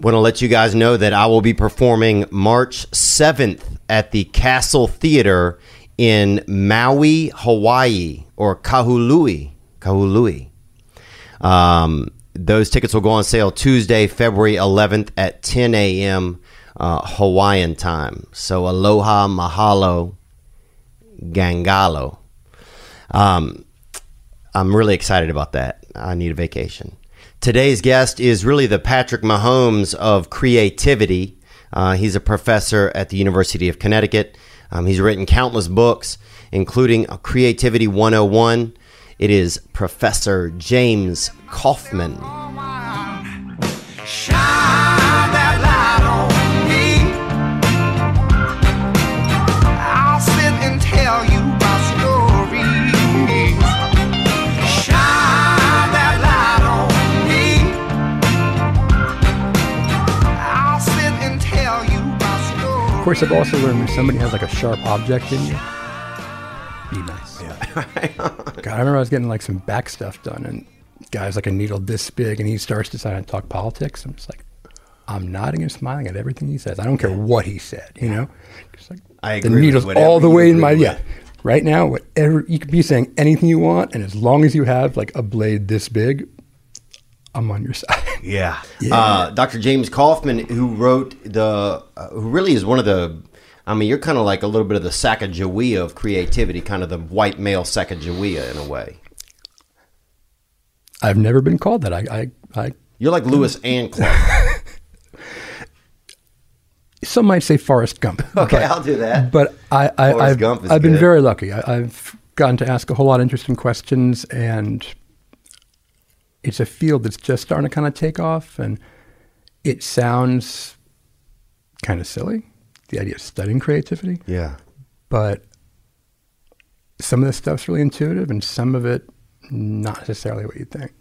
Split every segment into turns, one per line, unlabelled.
Want to let you guys know that I will be performing March 7th at the Castle Theater in Maui, Hawaii, or Kahului. Kahului. Um, those tickets will go on sale Tuesday, February 11th at 10 a.m. Uh, Hawaiian time. So aloha, mahalo, gangalo. Um, I'm really excited about that. I need a vacation. Today's guest is really the Patrick Mahomes of creativity. Uh, he's a professor at the University of Connecticut. Um, he's written countless books, including Creativity 101. It is Professor James Kaufman.
Course, I've also learned when somebody has like a sharp object in you, be nice. Yeah. God, I remember I was getting like some back stuff done, and guy's like a needle this big, and he starts to deciding to talk politics. I'm just like, I'm nodding and smiling at everything he says. I don't care what he said, you know. Just like
I
the
agree with
needle's
whatever
all the way in my
with.
yeah. Right now, whatever you could be saying anything you want, and as long as you have like a blade this big, I'm on your side.
Yeah.
Yeah.
Uh, Dr. James Kaufman, who wrote the, uh, who really is one of the, I mean, you're kind of like a little bit of the Sacagawea of creativity, kind of the white male Sacagawea in a way.
I've never been called that. I, I, I
You're like Lewis and Clark.
some might say Forrest Gump.
Okay,
but-
I'll do that.
But I, I,
Forrest
I've,
Gump is
I've been very lucky. I, I've gotten to ask a whole lot of interesting questions, and it's a field that's just starting to kind of take off. And it sounds kind of silly, the idea of studying creativity,
yeah.
but some of this stuff's really intuitive, and some of it not necessarily what you think.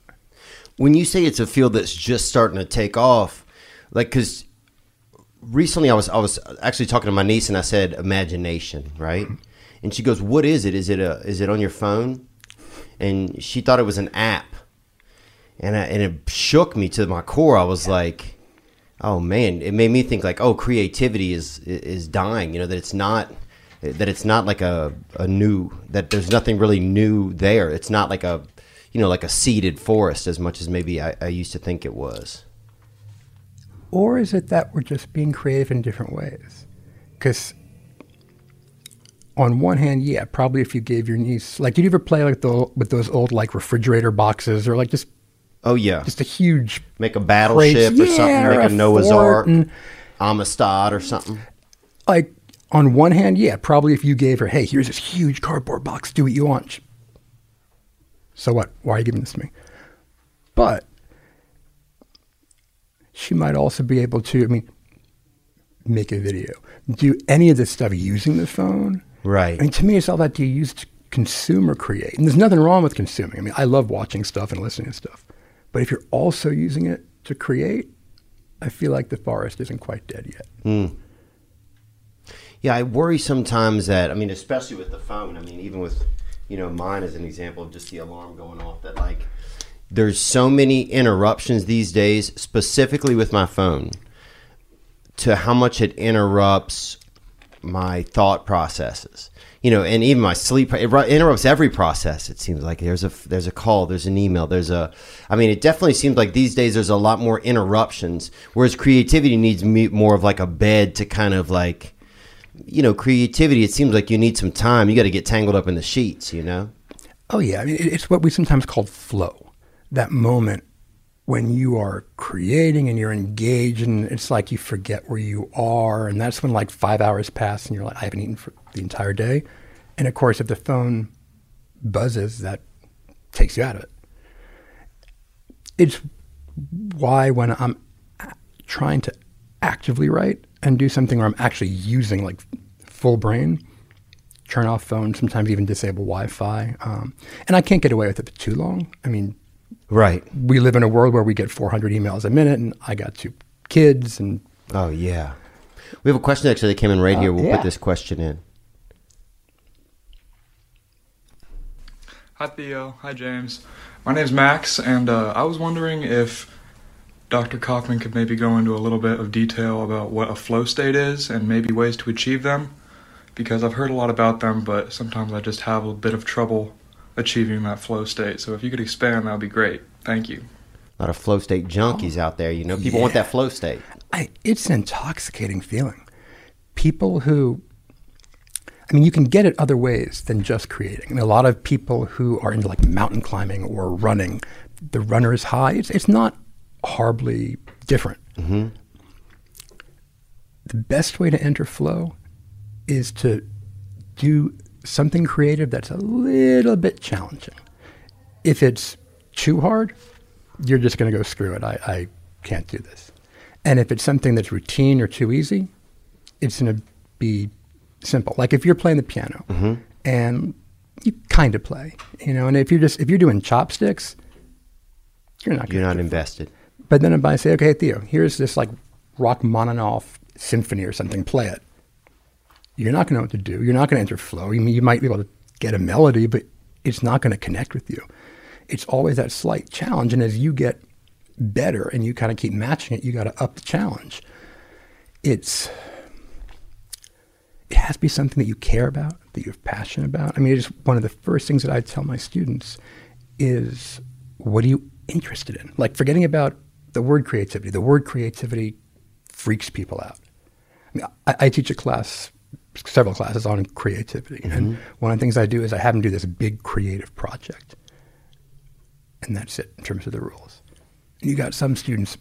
When you say it's a field that's just starting to take off, like, because recently I was I was actually talking to my niece and I said imagination, right? And she goes, "What is it? Is it a is it on your phone?" And she thought it was an app, and I, and it shook me to my core. I was like, "Oh man!" It made me think like, "Oh, creativity is is dying." You know that it's not that it's not like a a new that there's nothing really new there. It's not like a you know like a seeded forest as much as maybe I, I used to think it was.
Or is it that we're just being creative in different ways? Because on one hand, yeah, probably if you gave your niece, like, did you ever play like the with those old like refrigerator boxes or like just
Oh yeah,
just a huge
make a battleship or something,
yeah,
make a
a
Noah's Ark,
and-
Amistad or something.
like on one hand, yeah, probably if you gave her, hey, here's this huge cardboard box, do what you want. So what? Why are you giving this to me? But she might also be able to, I mean, make a video, do any of this stuff using the phone.
Right.
I mean, to me, it's all that do you use to consume or create? And there's nothing wrong with consuming. I mean, I love watching stuff and listening to stuff. But if you're also using it to create, I feel like the forest isn't quite dead yet. Hmm.
Yeah, I worry sometimes that I mean, especially with the phone. I mean, even with you know mine as an example of just the alarm going off. That like there's so many interruptions these days, specifically with my phone, to how much it interrupts my thought processes. You know, and even my sleep. It interrupts every process. It seems like there's a there's a call, there's an email, there's a. I mean, it definitely seems like these days there's a lot more interruptions. Whereas creativity needs more of like a bed to kind of like you know, creativity, it seems like you need some time. You got to get tangled up in the sheets, you know?
Oh yeah, I mean, it's what we sometimes call flow. That moment when you are creating and you're engaged, and it's like you forget where you are, and that's when like five hours pass, and you're like, I haven't eaten for the entire day. And of course, if the phone buzzes, that takes you out of it. It's why when I'm trying to actively write and do something where I'm actually using like full brain, turn off phone, sometimes even disable Wi-Fi, um, and I can't get away with it for too long. I mean,
Right.
we live in a world where we get 400 emails a minute, and I got two kids, and
Oh, yeah. We have a question actually that came in right
Uh,
here. We'll
yeah.
put this question in.
Hi Theo. Hi James. My name's Max, and uh, I was wondering if Dr. Kaufman could maybe go into a little bit of detail about what a flow state is and maybe ways to achieve them, because I've heard a lot about them, but sometimes I just have a bit of trouble achieving that flow state. So if you could expand, that would be great. Thank you.
A lot of flow state junkies out there. You know, people want that flow state.
I, it's an intoxicating feeling. People who, I mean, you can get it other ways than just creating. I mean, a lot of people who are into like mountain climbing or running, the runner's high, it's, it's not horribly different. Mm-hmm. The best way to enter flow is to do something creative that's a little bit challenging. If it's too hard, you're just going to go screw it. I, I can't do this. And if it's something that's routine or too easy, it's going to be simple. Like if you're playing the piano mm-hmm. and you kind of play, you know, and if you're just if you're doing chopsticks, you're not
You're not invested.
but then if I say, okay, Theo, here's this like Rachmaninoff symphony or something, play it. You're not going to know what to do. You're not going to enter flow. You, you might be able to get a melody, but it's not going to connect with you. It's always that slight challenge. And as you get better and you kind of keep matching it, you got to up the challenge. It's, it has to be something that you care about, that you're passionate about. I mean, it's one of the first things that I tell my students is what are you interested in? Like forgetting about the word creativity. The word creativity freaks people out. I, mean, I, I teach a class, several classes on creativity, and mm-hmm. one of the things I do is I have them do this big creative project, and that's it in terms of the rules. And you got some students,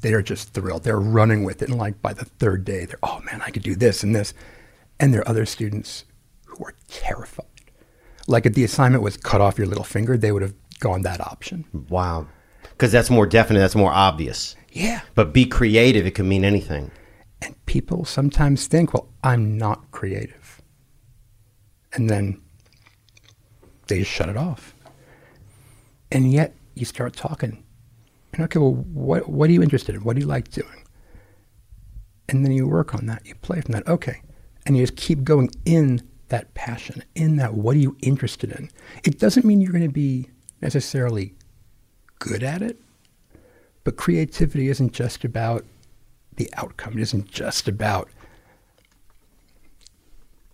they're just thrilled. They're running with it, and like by the third day, they're oh man, I could do this and this, and there are other students who are terrified. Like if the assignment was cut off your little finger, they would have gone that option.
Wow. Because that's more definite. That's more obvious.
Yeah.
But be creative. It could mean anything.
And people sometimes think, well, I'm not creative. And then they just shut it off. And yet you start talking. And okay, well, what, what are you interested in? What do you like doing? And then you work on that. You play from that. Okay. And you just keep going in that passion, in that what are you interested in? It doesn't mean you're going to be necessarily good at it, but creativity isn't just about the outcome. It isn't just about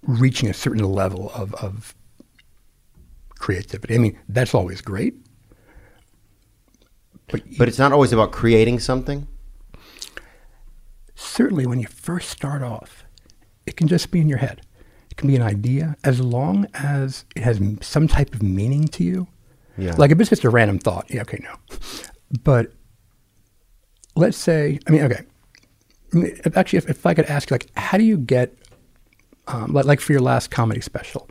reaching a certain level of, of creativity. I mean, that's always great. But,
But it's not always about creating something.
certainly when you first start off, it can just be in your head. It can be an idea as long as it has some type of meaning to you.
Yeah.
Like if it's just a random thought, yeah, okay, no. But let's say, I mean, okay. I mean, if- actually, if, if I could ask, like, how do you get, um, like, like for your last comedy special,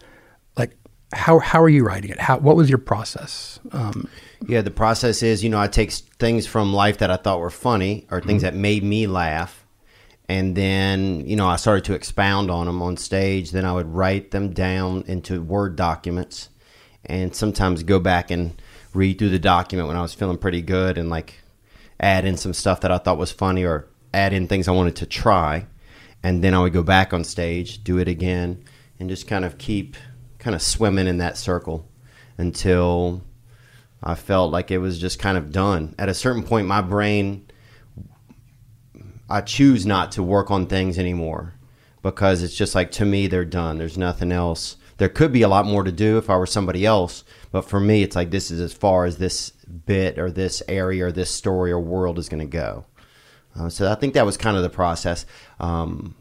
like, how how are you writing it? How what was your process? Um,
Yeah, the process is, you know, I take things from life that I thought were funny or things that made me laugh. And then, you know, I started to expound on them on stage. Then I would write them down into Word documents and sometimes go back and read through the document when I was feeling pretty good and like add in some stuff that I thought was funny or add in things I wanted to try. And then I would go back on stage, do it again, and just kind of keep kind of swimming in that circle until I felt like it was just kind of done. At a certain point, my brain, I choose not to work on things anymore because it's just like to me, they're done. There's nothing else. There could be a lot more to do if I were somebody else, but for me, it's like this is as far as this bit or this area or this story or world is going to go. Uh, so I think that was kind of the process. Um,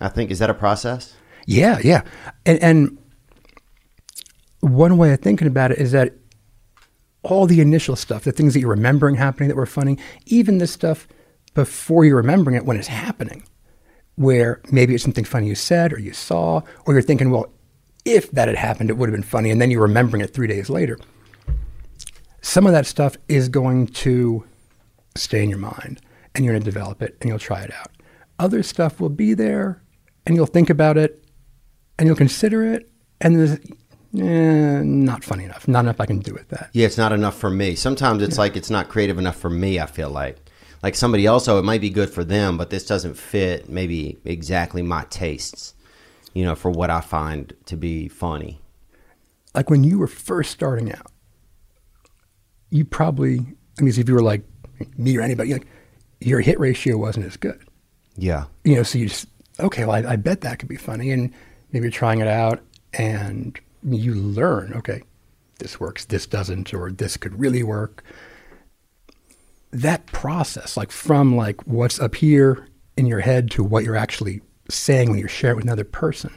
I think is that a process?
Yeah, yeah. And, and one way of thinking about it is that all the initial stuff, the things that you're remembering happening that were funny, even the stuff before you're remembering it when it's happening, where maybe it's something funny you said or you saw, or you're thinking, well, if that had happened, it would have been funny, and then you're remembering it three days later. Some of that stuff is going to stay in your mind, and you're going to develop it, and you'll try it out. Other stuff will be there, and you'll think about it, and you'll consider it, and there's, eh, not funny enough. Not enough I can do with that.
Yeah, it's not enough for me. Sometimes it's like it's not creative enough for me. I feel like, like somebody else, oh, it might be good for them, but this doesn't fit maybe exactly my tastes. You know, for what I find to be funny.
Like when you were first starting out, you probably, I mean, if you were like me or anybody, like your hit ratio wasn't as good.
Yeah.
You know, so you just okay, well, I, I bet that could be funny, and maybe you're trying it out, and you learn, okay, this works, this doesn't, or this could really work. That process, like from like what's up here in your head to what you're actually saying when you're sharing it with another person,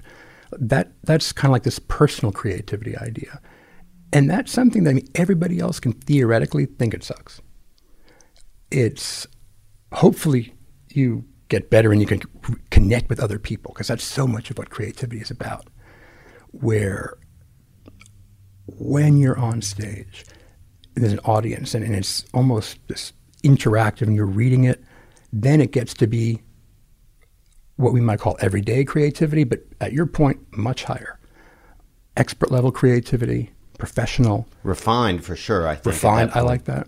that that's kind of like this personal creativity idea, and that's something that I mean, everybody else can theoretically think it sucks. It's hopefully you get better and you can connect with other people because that's so much of what creativity is about. Where when you're on stage, there's an audience and, and it's almost this interactive and you're reading it, then it gets to be what we might call everyday creativity, but at your point, much higher. Expert level creativity, professional,
Refined for sure. I think
refined. I like that.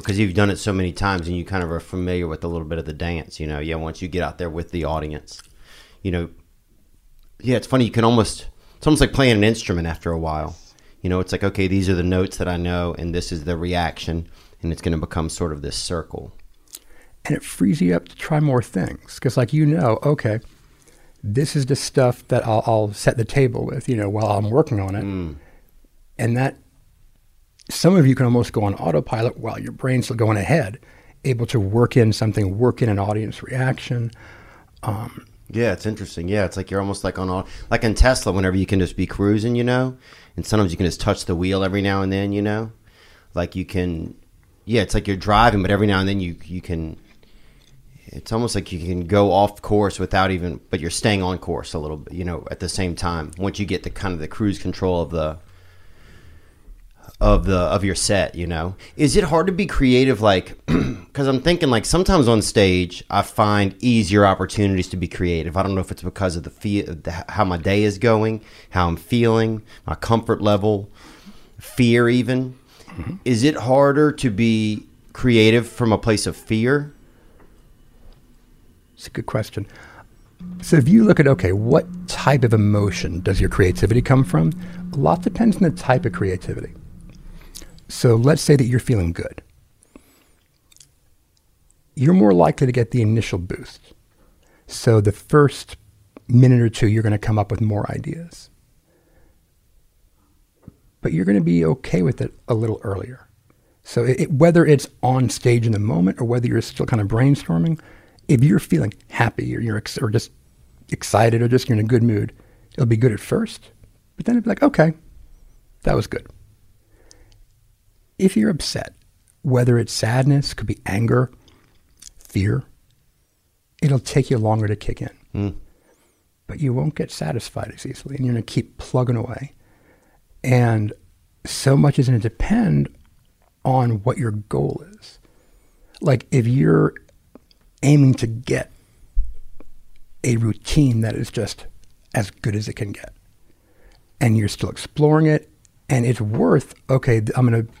Because you've done it so many times and you kind of are familiar with a little bit of the dance. You know, yeah. Once you get out there with the audience, you know, yeah. It's funny. You can almost. It's almost like playing an instrument after a while. You know, it's like okay, these are the notes that I know, and this is the reaction, and it's going to become sort of this circle.
and it frees you up to try more things because like you know okay this is the stuff that I'll, I'll set the table with you know while i'm working on it mm. and that some of you can almost go on autopilot while your brain's going ahead able to work in something work in an audience reaction um,
Yeah, it's interesting. Yeah, it's like you're almost like on all like in Tesla. Whenever you can just be cruising, you know, and sometimes you can just touch the wheel every now and then, you know, like you can. Yeah, it's like you're driving, but every now and then you you can. It's almost like you can go off course without even, but you're staying on course a little bit, you know, at the same time. Once you get the kind of the cruise control of the of the of your set you know is it hard to be creative like because i'm thinking like sometimes on stage i find easier opportunities to be creative i don't know if it's because of the feel the, how my day is going how i'm feeling my comfort level fear even mm-hmm. is it harder to be creative from a place of fear
It's a good question. So if you look at okay, what type of emotion does your creativity come from? A lot depends on the type of creativity. So let's say that you're feeling good. You're more likely to get the initial boost. So the first minute or two, you're going to come up with more ideas. But you're going to be okay with it a little earlier. So it, it- whether it's on stage in the moment or whether you're still kind of brainstorming, if you're feeling happy or you're ex- or just excited or just you're in a good mood, it'll be good at first, but then it'll be like, okay, that was good. If you're upset, whether it's sadness, could be anger, fear, it'll take you longer to kick in. Hmm. But you won't get satisfied as easily, and you're going to keep plugging away. And so much is going to depend on what your goal is. Like if you're aiming to get a routine that is just as good as it can get, and you're still exploring it, and it's worth, okay, I'm going to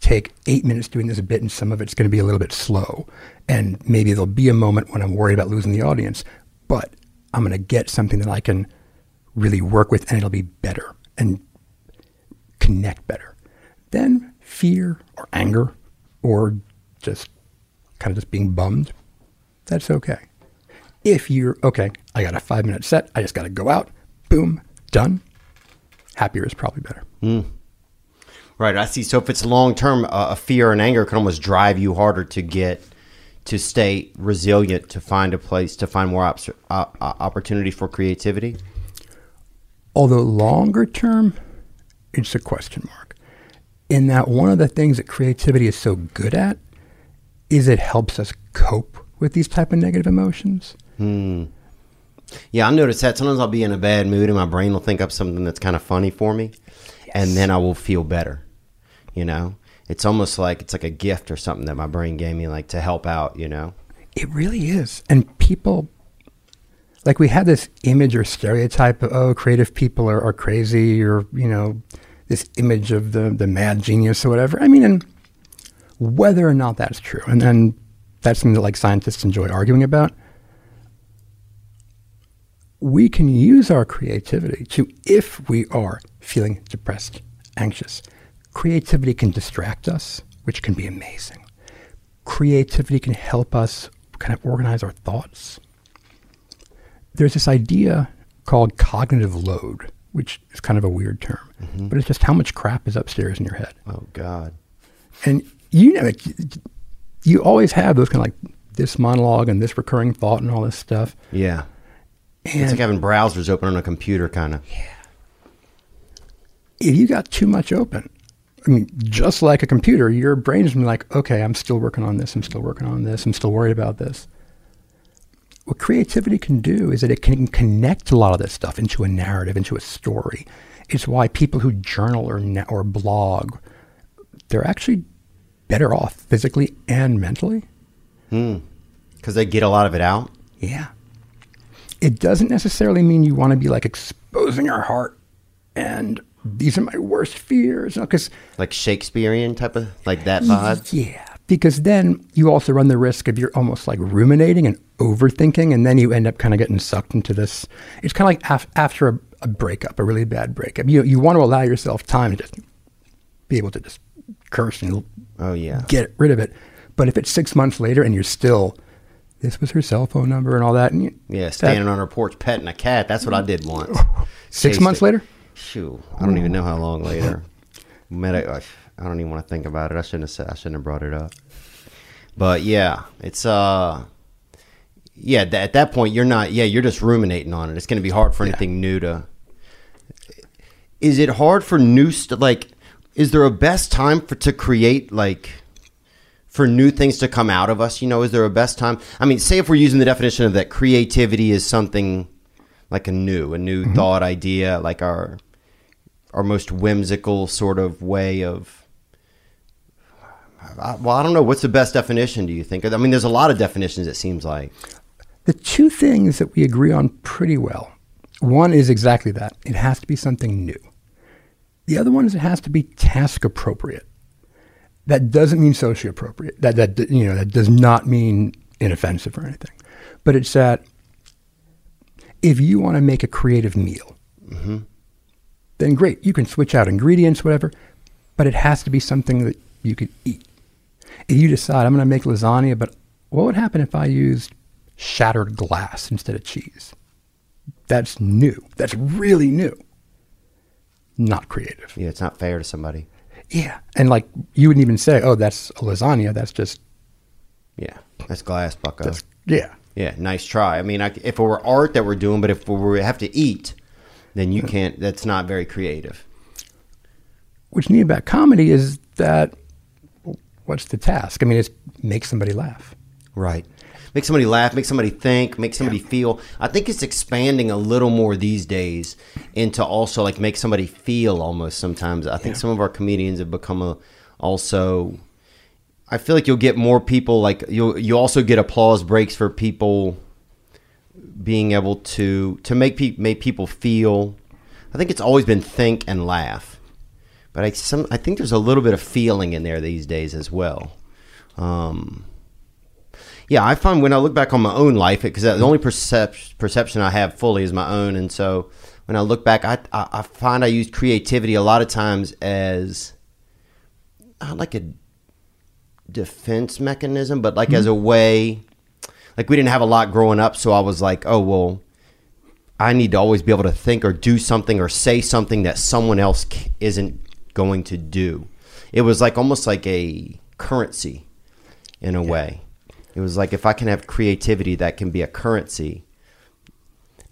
take eight minutes doing this a bit, and some of it's going to be a little bit slow. And maybe there'll be a moment when I'm worried about losing the audience, but I'm going to get something that I can really work with, and it'll be better and connect better. Then fear or anger or just kind of just being bummed, that's okay. If you're okay, I got a five minute set, I just got to go out, boom, done. Happier is probably better. Hmm.
Right, I see. So if it's long term, uh, a fear and anger can almost drive you harder to get to stay resilient, to find a place, to find more ops- uh, opportunity for creativity.
Although longer term, it's a question mark. In that one of the things that creativity is so good at is it helps us cope with these type of negative emotions. Hmm.
Yeah, I notice that sometimes I'll be in a bad mood and my brain will think up something that's kind of funny for me, and then I will feel better. You know, it's almost like it's like a gift or something that my brain gave me, like to help out. You know.
It really is. And people, like we had this image or stereotype of, oh, creative people are, are crazy or, you know, this image of the, the mad genius or whatever. I mean, and whether or not that's true, and then that's something that like scientists enjoy arguing about, we can use our creativity to, if we are feeling depressed, anxious, creativity can distract us, which can be amazing creativity can help us kind of organize our thoughts. There's this idea called cognitive load, which is kind of a weird term, mm-hmm. but it's just how much crap is upstairs in your head.
Oh God.
And you know, you always have those kind of like this monologue and this recurring thought and all this stuff.
Yeah. it's like having browsers open on a computer, kind of. Yeah.
If you got too much open, I mean, just like a computer, your brain is like, okay, I'm still working on this, I'm still working on this, I'm still worried about this. What creativity can do is that it can connect a lot of this stuff into a narrative, into a story. It's why people who journal or or blog, they're actually better off physically and mentally. Hmm.
Because they get a lot of it out.
Yeah. It doesn't necessarily mean you want to be like exposing your heart and these are my worst fears. Because
Like Shakespearean type of, like that vibe.
Yeah, because then you also run the risk of you're almost like ruminating and overthinking, and then you end up kind of getting sucked into this. It's kind of like af- after a, a breakup, a really bad breakup. You you want to allow yourself time to just be able to just curse and
Oh, yeah.
get rid of it. But if it's six months later and you're still, this was her cell phone number and all that, and you,
Yeah,
that-
standing on her porch petting a cat. That's what I did once.
six
Chased
months
it.
later,
Shoot, I don't even know how long later. Met I I don't even want to think about it. I shouldn't have said. I shouldn't have brought it up. But yeah, it's uh, yeah. Th- at that point, you're not. Yeah, you're just ruminating on it. It's going to be hard for anything new to. Is it hard for new st- like? Is there a best time for to create like? For new things to come out of us, you know, is there a best time? I mean, say if we're using the definition of that creativity is something like a new, a new thought idea, like our our most whimsical sort of way of. I, well, I don't know. What's the best definition? Do you think? I mean, there's a lot of definitions. It seems like.
the two things that we agree on pretty well. One is exactly that. It has to be something new. The other one is it has to be task appropriate. That doesn't mean socio appropriate. That that you know that does not mean inoffensive or anything. But it's that if you want to make a creative meal, mm-hmm. Then great. You can switch out ingredients, whatever, but it has to be something that you could eat. If you decide I'm going to make lasagna, but what would happen if I used shattered glass instead of cheese? That's new. That's really new. Not creative.
Yeah, it's not fair to somebody.
Yeah. And like you wouldn't even say, oh, that's a lasagna. That's just,
Yeah, that's glass, Bucko.
that's, yeah.
yeah, nice try. I mean, I, if it were art that we're doing, but if we have to eat, then you can't. That's not very creative.
What's neat about comedy is that what's the task? I mean, it's make somebody laugh.
Right. Make somebody laugh, make somebody think, make somebody feel. I think it's expanding a little more these days into also like make somebody feel almost sometimes. I think some of our comedians have become a also I feel like you'll get more people like you'll you also get applause breaks for people being able to to make pe- make people feel. I think it's always been think and laugh. But I some I think there's a little bit of feeling in there these days as well. Um yeah, I find when I look back on my own life, because the only percep- perception I have fully is my own, and so when I look back, I, I I find I use creativity a lot of times as not like a defense mechanism, but like as a way. Like we didn't have a lot growing up, so I was like, oh well, I need to always be able to think or do something or say something that someone else isn't going to do. It was like almost like a currency in a way. It was like if I can have creativity, that can be a currency.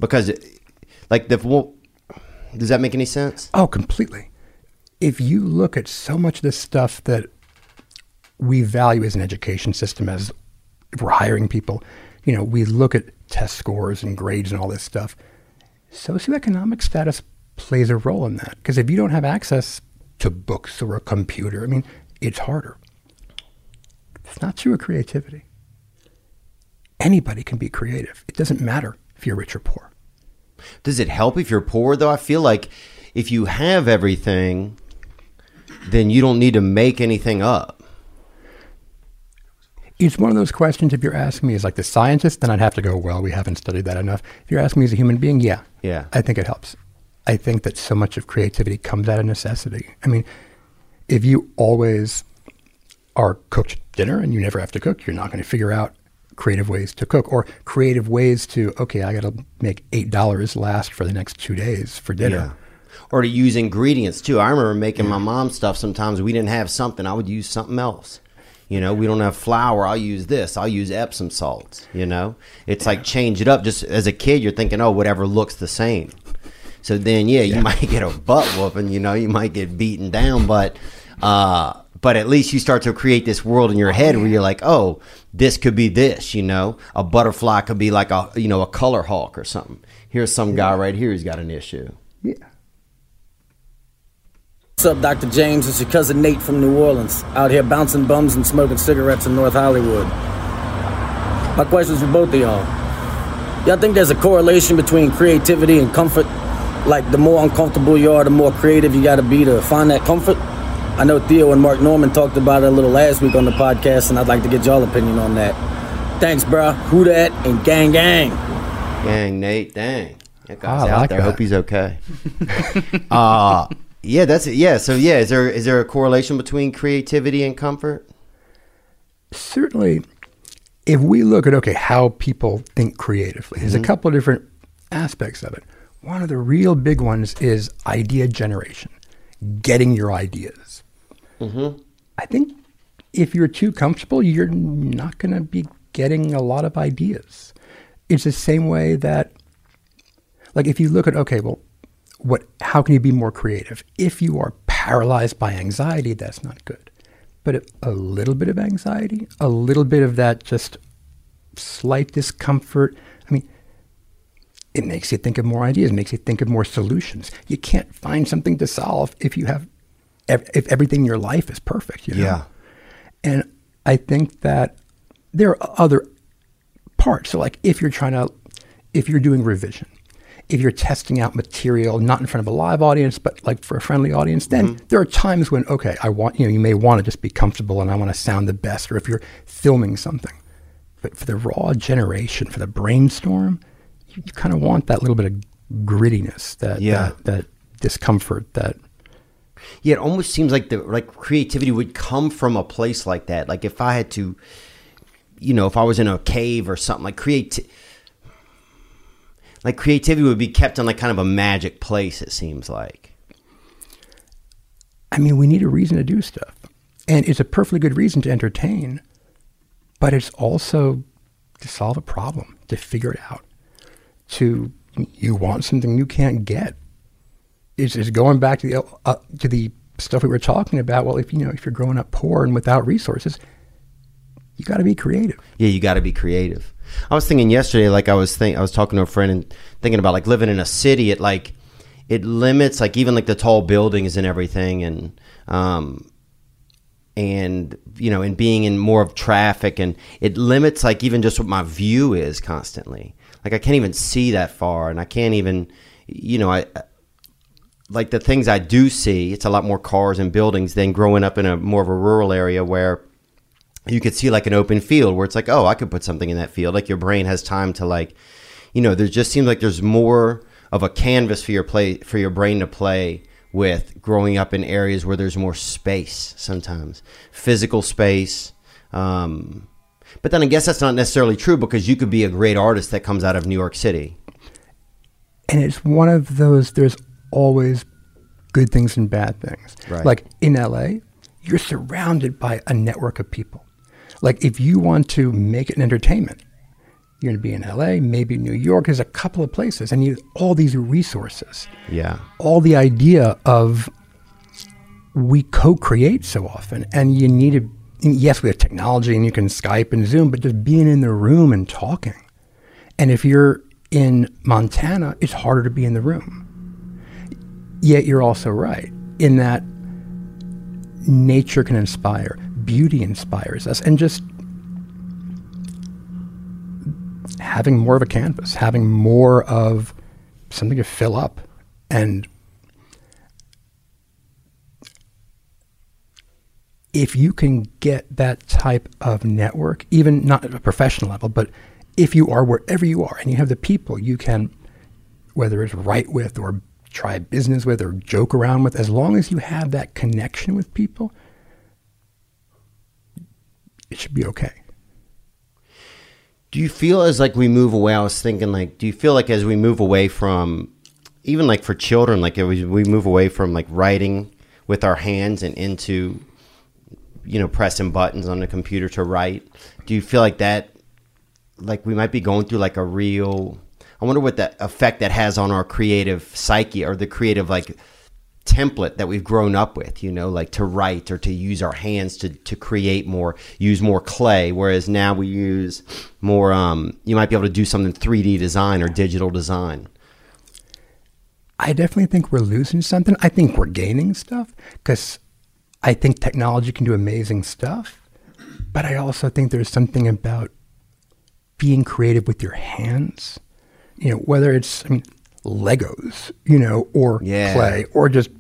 Because, it, like the well, does that make any sense?
Oh, completely. If you look at so much of this stuff that we value as an education system, as if we're hiring people, you know, we look at test scores and grades and all this stuff. Socioeconomic status plays a role in that because if you don't have access to books or a computer, I mean, it's harder. It's not true of creativity. Anybody can be creative. It doesn't matter if you're rich or poor.
Does it help if you're poor though? I feel like if you have everything, then you don't need to make anything up.
It's one of those questions. If you're asking me as like the scientist, then I'd have to go, well, we haven't studied that enough. If you're asking me as a human being, yeah,
Yeah.
I think it helps. I think that so much of creativity comes out of necessity. I mean, if you always are cooked dinner and you never have to cook, you're not going to figure out creative ways to cook or creative ways to okay, I got to make eight dollars last for the next two days for dinner.
Yeah. Or to use ingredients too. I remember making my mom stuff sometimes we didn't have something, I would use something else. You know, we don't have flour, I'll use this. I'll use Epsom salts, you know? It's like change it up. Just as a kid, you're thinking, oh, whatever looks the same. So then, yeah, you might get a butt whooping, you know, you might get beaten down, but uh, but at least you start to create this world in your head where you're like, oh, this could be this, you know, a butterfly could be like a you know a color hawk or something. Here's some guy right here who's got an issue.
Yeah.
What's up, Dr. James? It's your cousin Nate from New Orleans, out here bouncing bums and smoking cigarettes in North Hollywood. My question's for both of y'all. Y'all think there's a correlation between creativity and comfort? Like, the more uncomfortable you are, the more creative you gotta be to find that comfort? I know Theo and Mark Normand talked about it a little last week on the podcast, and I'd like to get y'all opinion on that. Thanks, bruh. Who that? And gang gang.
Gang, Nate, dang. That guy's
I
out
like
there.
that.
Hope he's okay. uh yeah, that's it. Yeah, so yeah, is there is there a correlation between creativity and comfort?
certainly. If we look at okay how people think creatively there's a mm-hmm. couple of different aspects of it. One of the real big ones is idea generation getting your ideas. Mm-hmm. I think if you're too comfortable you're not going to be getting a lot of ideas. It's the same way that like if you look at okay well what how can you be more creative if you are paralyzed by anxiety that's not good but a- little bit of anxiety a little bit of that just slight discomfort i mean it makes you think of more ideas makes you think of more solutions you can't find something to solve if you have if everything in your life is perfect you know?
Yeah.
and i think that there are other parts so like if you're trying to if you're doing revision if you're testing out material not in front of a live audience but like for a friendly audience then mm-hmm. there are times when okay i want you know you may want to just be comfortable and i want to sound the best or if you're filming something but for the raw generation for the brainstorm you, you kind of want that little bit of grittiness that
Yeah.
that, that discomfort that
Yeah, it almost seems like the like creativity would come from a place like that. Like if I had to, you know, if I was in a cave or something, like create, like creativity would be kept in like kind of a magic place. It seems like.
I mean, we need a reason to do stuff. And it's a perfectly good reason to entertain, but it's also to solve a problem, to figure it out, to you want something you can't get. It's, it's going back to the uh, to the stuff we were talking about. Well, if you know if you're growing up poor and without resources, you got to be creative.
Yeah, you got to be creative. I was thinking yesterday, like I was think I was talking to a friend and thinking about like living in a city. It like it limits like even like the tall buildings and everything, and um, and you know, and being in more of traffic, and it limits like even just what my view is constantly. Like I can't even see that far, and I can't even, you know, I like the things I do see. It's a lot more cars and buildings than growing up in a more of a rural area where you could see like an open field where it's like, oh, I could put something in that field. Like your brain has time to like, you know, there just seems like there's more of a canvas for your play for your brain to play with growing up in areas where there's more space sometimes, physical space. Um, but then I guess that's not necessarily true because you could be a great artist that comes out of New York City.
and it's one of those there's always good things and bad things
Right.
like in la you're surrounded by a network of people like if you want to make it an entertainment you're going to be in la maybe new york there's a couple of places and you all these resources.
Yeah.
all the idea of we co-create so often and you need to yes we have technology and you can skype and zoom but just being in the room and talking. And if you're in montana it's harder to be in the room. Yet you're also right in that nature can inspire beauty inspires us and just having more of a canvas having more of something to fill up and if you can get that type of network, even not at a professional level, but if you are wherever you are and you have the people you can, whether it's write with or try business with or joke around with, as long as you have that connection with people, it should be okay.
Do you feel as like we move away? I was thinking like, do you feel like as we move away from, even like for children, like we we move away from like writing with our hands and into, you know, pressing buttons on the computer to write. Do you feel like that, like we might be going through like a real? I wonder what that effect that has on our creative psyche or the creative like template that we've grown up with, you know, like to write or to use our hands to, to create more, use more clay. Whereas now we use more, um, you might be able to do something 3D design or digital design.
I definitely think we're losing something. I think we're gaining stuff because I think technology can do amazing stuff. But I also think there's something about being creative with your hands. You know, whether it's, I mean, Legos, you know, or
Yeah.
clay, or just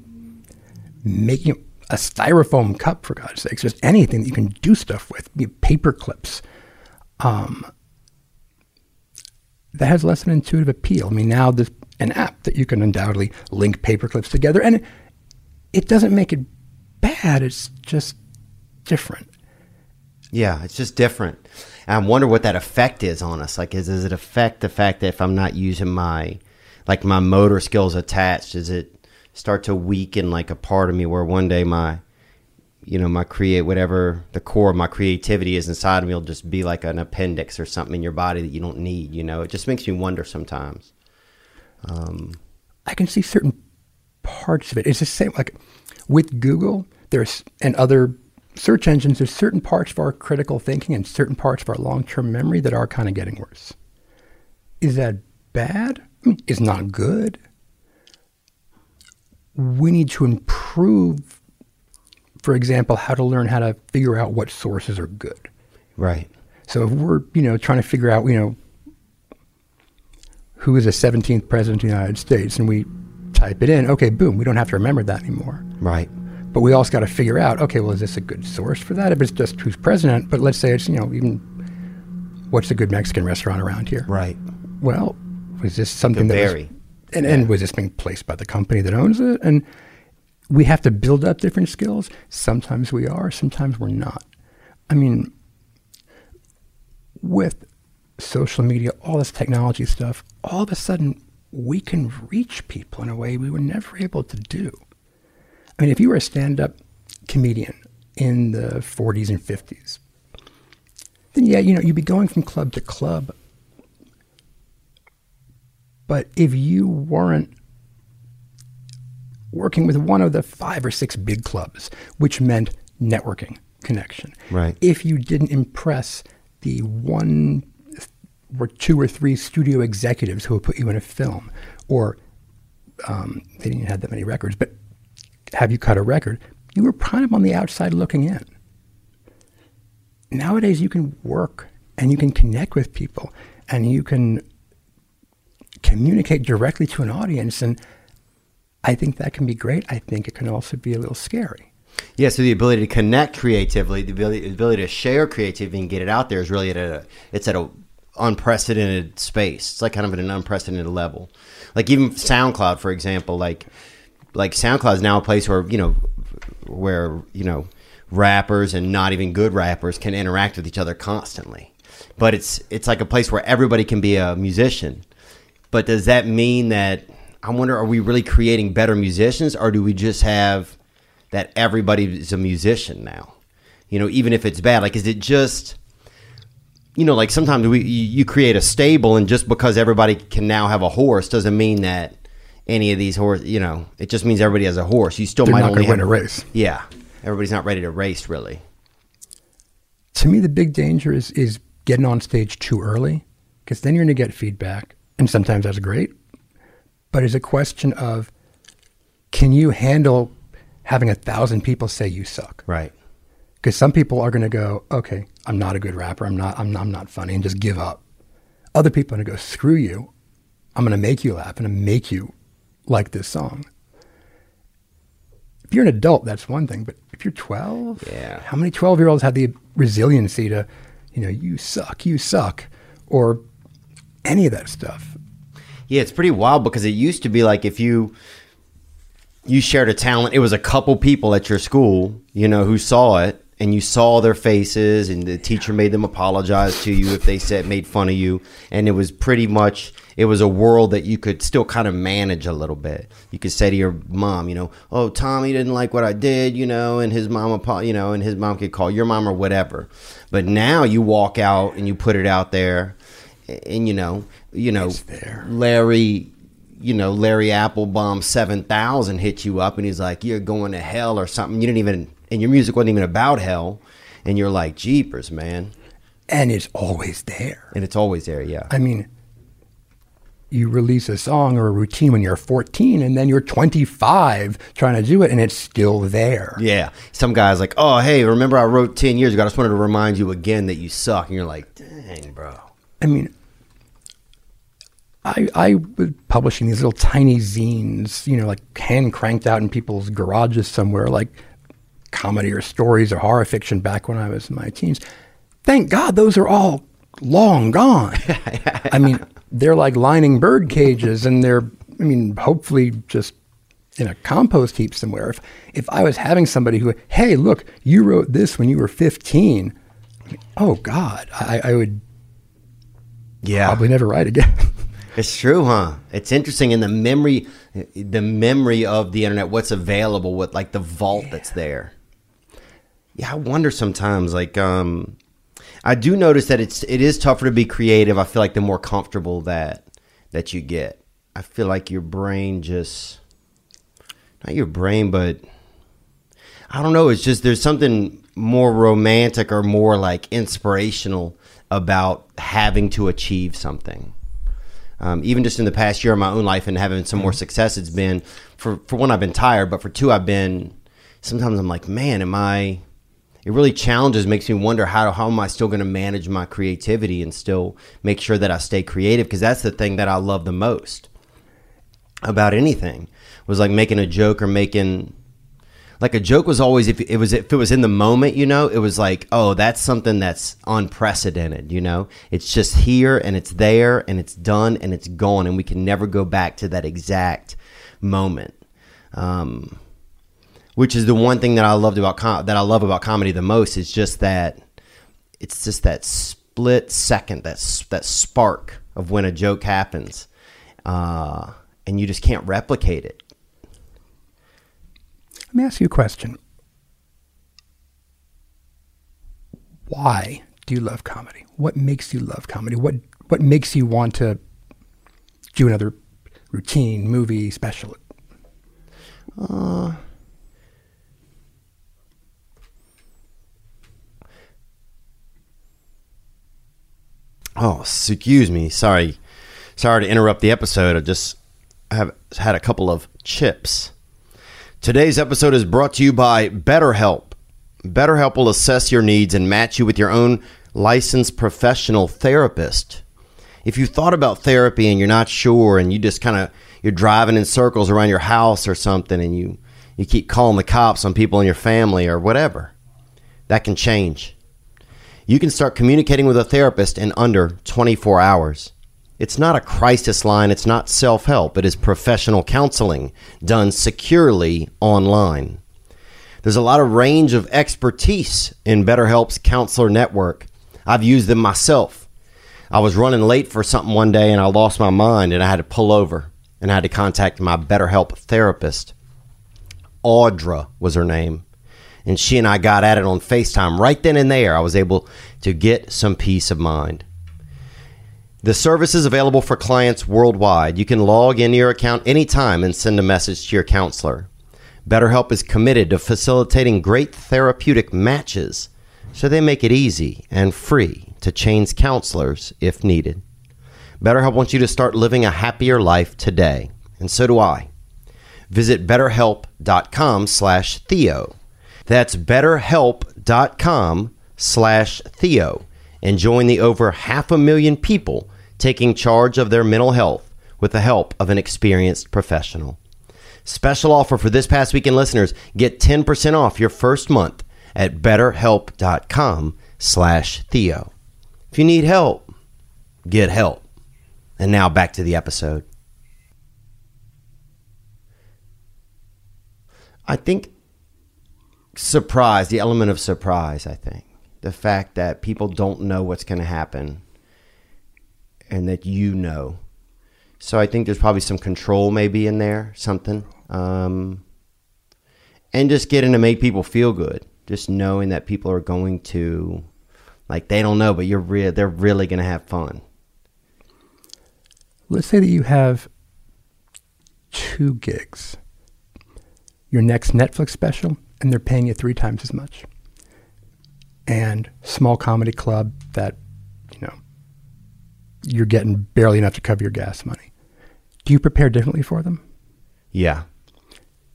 making a styrofoam cup, for God's sakes, just anything that you can do stuff with, you know, paper clips. Um, that has less of an intuitive appeal. I mean, now there's an app that you can undoubtedly link paper clips together, and it doesn't make it bad. It's just different.
Yeah, it's just different. And I wonder what that effect is on us. Like, is, does it affect the fact that if I'm not using my, like my motor skills attached, does it start to weaken like a part of me where one day my, you know, my create whatever the core of my creativity is inside of me will just be like an appendix or something in your body that you don't need. You know, it just makes me wonder sometimes.
Um, I can see certain parts of it. It's the same like with Google, there's and other search engines, there's certain parts of our critical thinking and certain parts of our long term memory that are kind of getting worse. Is that bad? I mean, it's not good. We need to improve, for example, how to learn how to figure out what sources are good.
Right.
So if we're, you know, trying to figure out, you know, who is the 17th president of the United States, and we type it in, okay, boom, we don't have to remember that anymore.
Right.
But we also got to figure out, okay, well, is this a good source for that? If it's just who's president, but let's say it's, you know, even what's a good Mexican restaurant around here?
Right.
Well, was this something that was-
vary.
and, and was this being placed by the company that owns it? And we have to build up different skills. Sometimes we are, sometimes we're not. I mean, with social media, all this technology stuff, all of a sudden we can reach people in a way we were never able to do. I mean, if you were a stand up comedian in the 40s and 50s, then yeah, you know, you'd be going from club to club. But if you weren't working with one of the five or six big clubs, which meant networking, connection,
Right.
if you didn't impress the one or two or three studio executives who would put you in a film, or um, they didn't have that many records, but have you cut a record? You were kind of on the outside looking in. Nowadays, you can work and you can connect with people and you can communicate directly to an audience. And I think that can be great. I think it can also be a little scary.
Yeah, so the ability to connect creatively, the ability, the ability to share creativity and get it out there is really at a it's at a unprecedented space. It's like kind of at an unprecedented level. Like even SoundCloud, for example, like like SoundCloud is now a place where you know where you know rappers and not even good rappers can interact with each other constantly. But it's it's like a place where everybody can be a musician. But does that mean that I wonder are we really creating better musicians or do we just have that everybody is a musician now? You know, even if it's bad, like is it just you know, like sometimes we you create a stable and just because everybody can now have a horse doesn't mean that any of these horse, you know, it just means everybody has a horse. You still
They're
might
not
only
win a race.
Yeah. Everybody's not ready to race really.
To me, the big danger is, is getting on stage too early because then you're going to get feedback. And sometimes that's great. But it's a question of can you handle having a thousand people say you suck?
Right.
because some people are going to go, okay, I'm not a good rapper, I'm not, I'm not, I'm not funny, and just give up. Other people are going to go, screw you, I'm going to make you laugh, and I'm make you like this song. If you're an adult, that's one thing, but if you're 12,
Yeah.
how many 12 year olds have the resiliency to, you know, you suck, you suck, or any of that stuff?
Yeah, it's pretty wild because it used to be like if you you shared a talent, it was a couple people at your school, you know, who saw it and you saw their faces and the teacher made them apologize to you if they said made fun of you. And it was pretty much it was a world that you could still kind of manage a little bit. You could say to your mom you know oh tommy didn't like what i did you know and his mom you know and his mom could call your mom or whatever. But now you walk out and you put it out there and you know you know larry you know larry applebaum 7000 hit you up and he's like you're going to hell or something. You didn't even and your music wasn't even about hell. And you're like jeepers man.
And it's always there.
and it's always there yeah.
I mean, you release a song or a routine when you're 14 and then you're 25 trying to do it and it's still there.
yeah. Some guys like oh hey remember i wrote 10 years ago. I just wanted to remind you again that you suck. And you're like dang bro.
I mean, I, I was publishing these little tiny zines, you know, like hand cranked out in people's garages somewhere, like comedy or stories or horror fiction back when I was in my teens. Thank God those are all long gone. I mean, they're like lining bird cages and they're, I mean, hopefully just in a compost heap somewhere. If, if I was having somebody who, hey, look, you wrote this when you were 15, oh God, I, I would
yeah
probably never write again.
It's true, huh? It's interesting in the memory, the memory of the internet. What's available? What like the vault that's there? Yeah, I wonder sometimes. Like, um, I do notice that it's it is tougher to be creative. I feel like the more comfortable that that you get, I feel like your brain just not your brain, but I don't know. It's just there's something more romantic or more like inspirational about having to achieve something um, even just in the past year of my own life and having some more success, it's been for for one I've been tired, but for two I've been. Sometimes I'm like, man, am I? It really challenges, makes me wonder how how am I still going to manage my creativity and still make sure that I stay creative because that's the thing that I love the most about anything was like making a joke or making like a joke was always if it was if it was in the moment you know it was like oh that's something that's unprecedented you know? It's just here and it's there and it's done and it's gone and we can never go back to that exact moment. Um, which is the one thing that I loved about com- that I love about comedy the most is just that it's just that split second that that spark of when a joke happens uh, and you just can't replicate it
Let me ask you a question. Why do you love comedy? What makes you love comedy? What what makes you want to do another routine, movie, special?
Uh, oh, excuse me. Sorry. Sorry to interrupt the episode. I just have had a couple of chips. Today's episode is brought to you by BetterHelp. BetterHelp will assess your needs and match you with your own licensed professional therapist. If you thought about therapy and you're not sure and you just kind of you're driving in circles around your house or something and you you keep calling the cops on people in your family or whatever, that can change. You can start communicating with a therapist in under 24 hours. It's not a crisis line, it's not self help, it is professional counseling done securely online. There's a lot of range of expertise in BetterHelp's counselor network. I've used them myself. I was running late for something one day and I lost my mind and I had to pull over and I had to contact my BetterHelp therapist. Audra was her name. And she and I got at it on FaceTime right then and there. I was able to get some peace of mind. The service is available for clients worldwide. You can log into your account anytime and send a message to your counselor. BetterHelp is committed to facilitating great therapeutic matches, so they make it easy and free to change counselors if needed. BetterHelp wants you to start living a happier life today, and so do I. Visit betterhelp.com slash Theo. That's betterhelp.com slash Theo and join the over half a million people taking charge of their mental health with the help of an experienced professional. Special offer for this past weekend listeners. Get 10% off your first month at betterhelp.com slash Theo. If you need help, get help. And now back to the episode. I think surprise, the element of surprise, I think. The fact that people don't know what's going to happen and that you know. So I think there's probably some control maybe in there, something. Um, and just getting to make people feel good. Just knowing that people are going to, like, they don't know, but you're real. They're really going to have fun.
Let's say that you have two gigs. Your next Netflix special, and they're paying you three times as much. And small comedy club that, you're getting barely enough to cover your gas money. Do you prepare differently for them?
Yeah.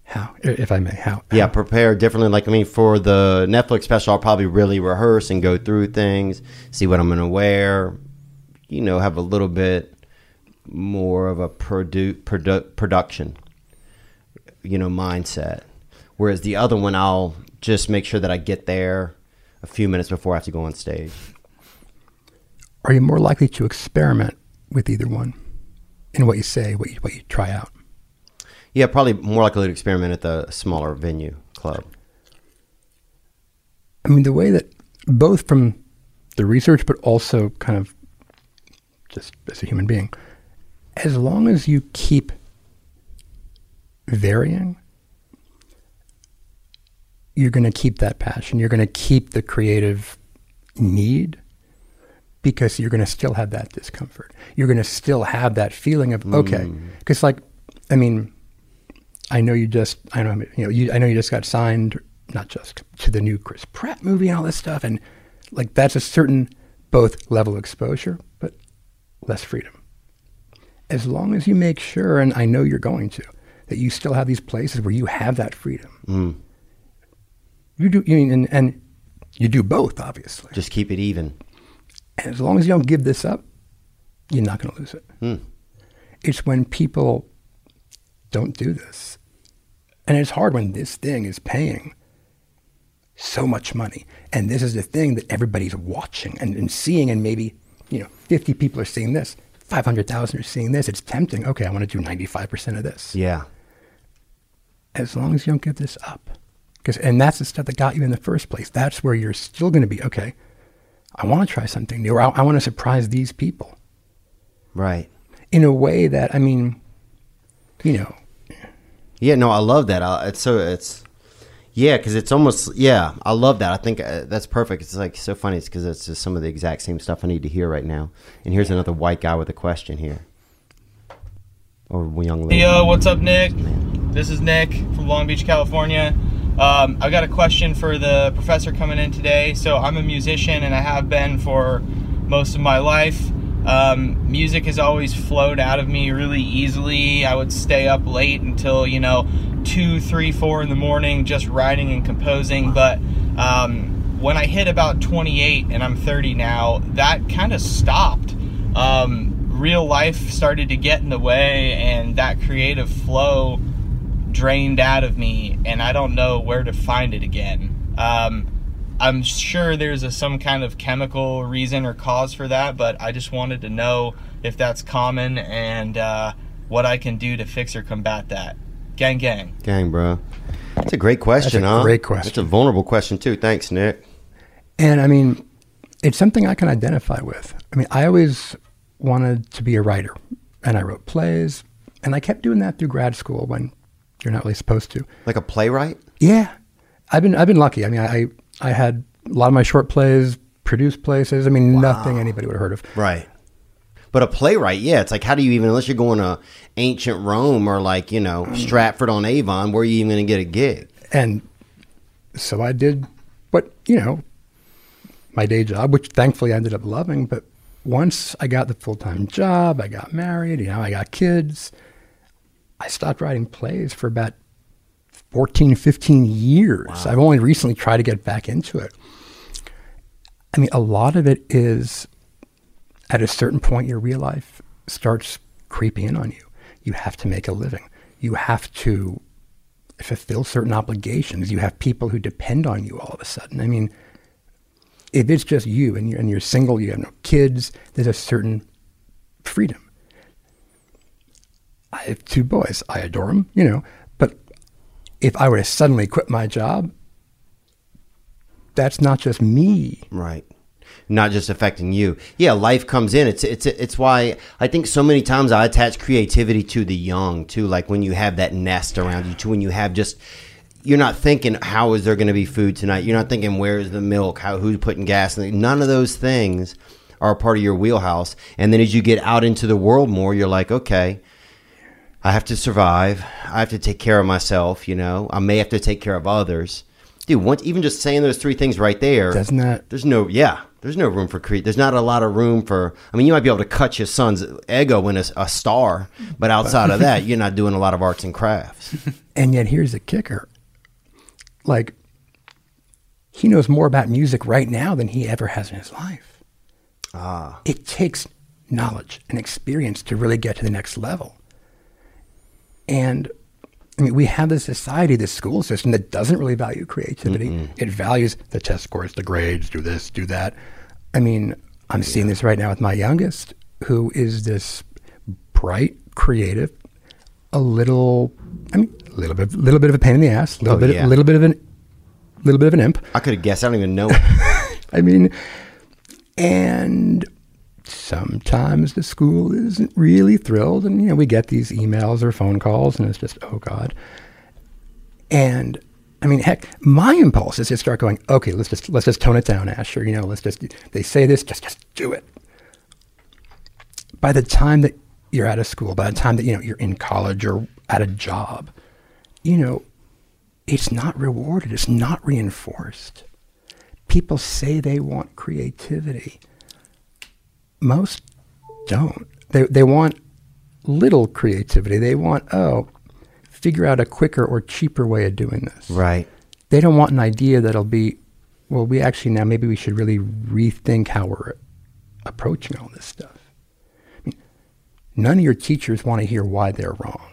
How, if I may? How?
Yeah, prepare differently. Like I mean, for the Netflix special, I'll probably really rehearse and go through things, see what I'm going to wear. You know, have a little bit more of a produ- produ- production, you know, mindset. Whereas the other one, I'll just make sure that I get there a few minutes before I have to go on stage.
Are you more likely to experiment with either one in what you say, what you, what you try out?
Yeah, probably more likely to experiment at the smaller venue club.
I mean, the way that both from the research, but also kind of just as a human being, as long as you keep varying, you're going to keep that passion. You're going to keep the creative need because you're going to still have that discomfort. You're going to still have that feeling of okay, mm. because like, I mean, I know you just, I know, you know, you, I know you just got signed, not just to the new Chris Pratt movie and all this stuff, and like that's a certain both level of exposure, but less freedom. As long as you make sure, and I know you're going to, that you still have these places where you have that freedom. Mm. You do, you mean, and, and you do both, obviously.
Just keep it even.
And as long as you don't give this up, you're not going to lose it. Hmm. It's when people don't do this. And it's hard when this thing is paying so much money. And this is the thing that everybody's watching and, and seeing. And maybe, you know, 50 people are seeing this, 500,000 are seeing this. It's tempting. Okay, I want to do 95% of this.
Yeah.
As long as you don't give this up. Because, and that's the stuff that got you in the first place. That's where you're still going to be, okay, I want to try something new. Or I, I want to surprise these people
Right.
in a way that, I mean, you know,
Yeah, no, I love that. I, it's so it's yeah, because it's almost yeah, I love that. I think uh, that's perfect. It's like so funny. It's because it's just some of the exact same stuff I need to hear right now. And here's another white guy with a question here, or young lady.
Hey, yo, what's up, Nick? This is Nick from Long Beach, California. Um, I've got a question for the professor coming in today. So, I'm a musician and I have been for most of my life. Um, music has always flowed out of me really easily. I would stay up late until, you know, 2, 3, 4 in the morning just writing and composing. But um, when I hit about 28 and I'm 30 now, that kind of stopped. Um, real life started to get in the way, and that creative flow drained out of me, and I don't know where to find it again. Um, I'm sure there's a, some kind of chemical reason or cause for that, but I just wanted to know if that's common and uh, what I can do to fix or combat that. Gang, gang.
Gang, bro. That's a great question,
That's a
huh?
great question.
That's a vulnerable question too. Thanks, Nick.
and I mean, it's something I can identify with. I mean, I always wanted to be a writer, and I wrote plays, and I kept doing that through grad school when you're not really supposed to.
Like a playwright.
Yeah, I've been I've been lucky. I mean, I I had a lot of my short plays produced places. I mean, nothing anybody would have heard of.
Right. But a playwright, yeah, it's like how do you even unless you're going to ancient Rome or like you know mm. Stratford on Avon, where are you even going to get a gig?
And so I did what, you know, my day job, which thankfully I ended up loving. But once I got the full time job, I got married, you know, I got kids, I stopped writing plays for about 14, 15 years. I've only recently tried to get back into it. I mean, a lot of it is at a certain point, your real life starts creeping in on you. You have to make a living. You have to fulfill certain obligations. You have people who depend on you all of a sudden. I mean, if it's just you and you're, and you're single, you have no kids, there's a certain freedom. I have two boys. I adore them, you know, but if I were to suddenly quit my job, that's not just me.
Right. Not just affecting you. Yeah, life comes in. It's it's it's why I think so many times I attach creativity to the young too. Like when you have that nest around you, too. When you have just you're not thinking how is there going to be food tonight. You're not thinking where's the milk, how who's putting gas. None of those things are part of your wheelhouse. And then as you get out into the world more, you're like, okay, I have to survive. I have to take care of myself. You know, I may have to take care of others. Dude, once even just saying those three things right there,
Doesn't that-
There's no, yeah. There's no room for create. There's not a lot of room for. I mean, you might be able to cut your son's ego in a, a star, but outside of that, you're not doing a lot of arts and crafts.
And yet, here's the kicker like, he knows more about music right now than he ever has in his life.
Ah,
It takes knowledge and experience to really get to the next level. And I mean, we have this society, this school system that doesn't really value creativity. It values the test scores, the grades, do this, do that. I mean, I'm seeing this right now with my youngest, who is this bright, creative, a little, I mean, a little bit, little bit of a pain in the ass, a little
Oh,
bit,
yeah.
little bit of an, little bit of an imp.
I could have guessed. I don't even know.
I mean, and sometimes the school isn't really thrilled, and you know we get these emails or phone calls, and it's just oh god. And I mean, heck, my impulse is to start going, okay, let's just let's just tone it down, Asher. You know, let's just they say this, just just do it. By the time that you're out of school, by the time that you know you're in college or at a job, you know, it's not rewarded. It's not reinforced people say they want creativity. Most don't. They, they want little creativity. They want, oh, figure out a quicker or cheaper way of doing this.
right.
They don't want an idea that'll be, well, we actually now maybe we should really rethink how we're approaching all this stuff. I mean, none of your teachers want to hear why they're wrong.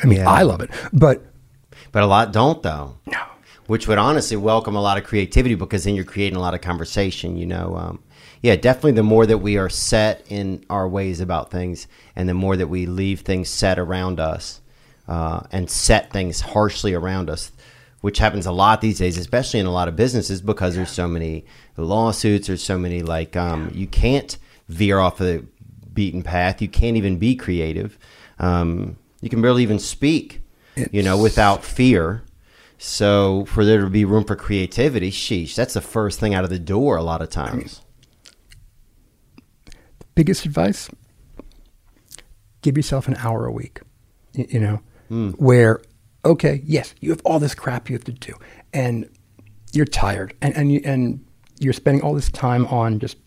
I mean,
Yeah.
I love it, but
But a lot don't though.
no.
which would honestly welcome a lot of creativity because then you're creating a lot of conversation you know um, yeah definitely the more that we are set in our ways about things and the more that we leave things set around us uh, and set things harshly around us which happens a lot these days especially in a lot of businesses because there's so many lawsuits there's so many like um, you can't veer off the beaten path. You can't even be creative. Um, you can barely even speak you know without fear. So for there to be room for creativity, sheesh, that's the first thing out of the door a lot of times.
Biggest advice? Give yourself an hour a week you know hmm. where okay yes you have all this crap you have to do and you're tired and and, you, and you're spending all this time on just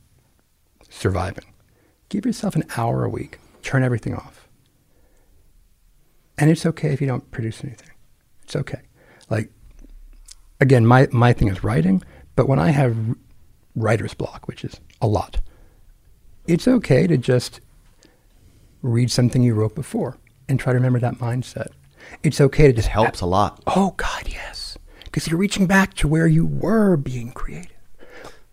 surviving. Give yourself an hour a week. Turn everything off. And it's okay if you don't produce anything. It's okay. Like again my my thing is writing but when i have writer's block which is a lot it's okay to just read something you wrote before and try to remember that mindset. It's okay to just
Helps a lot.
Oh God, yes, because you're reaching back to where you were being creative,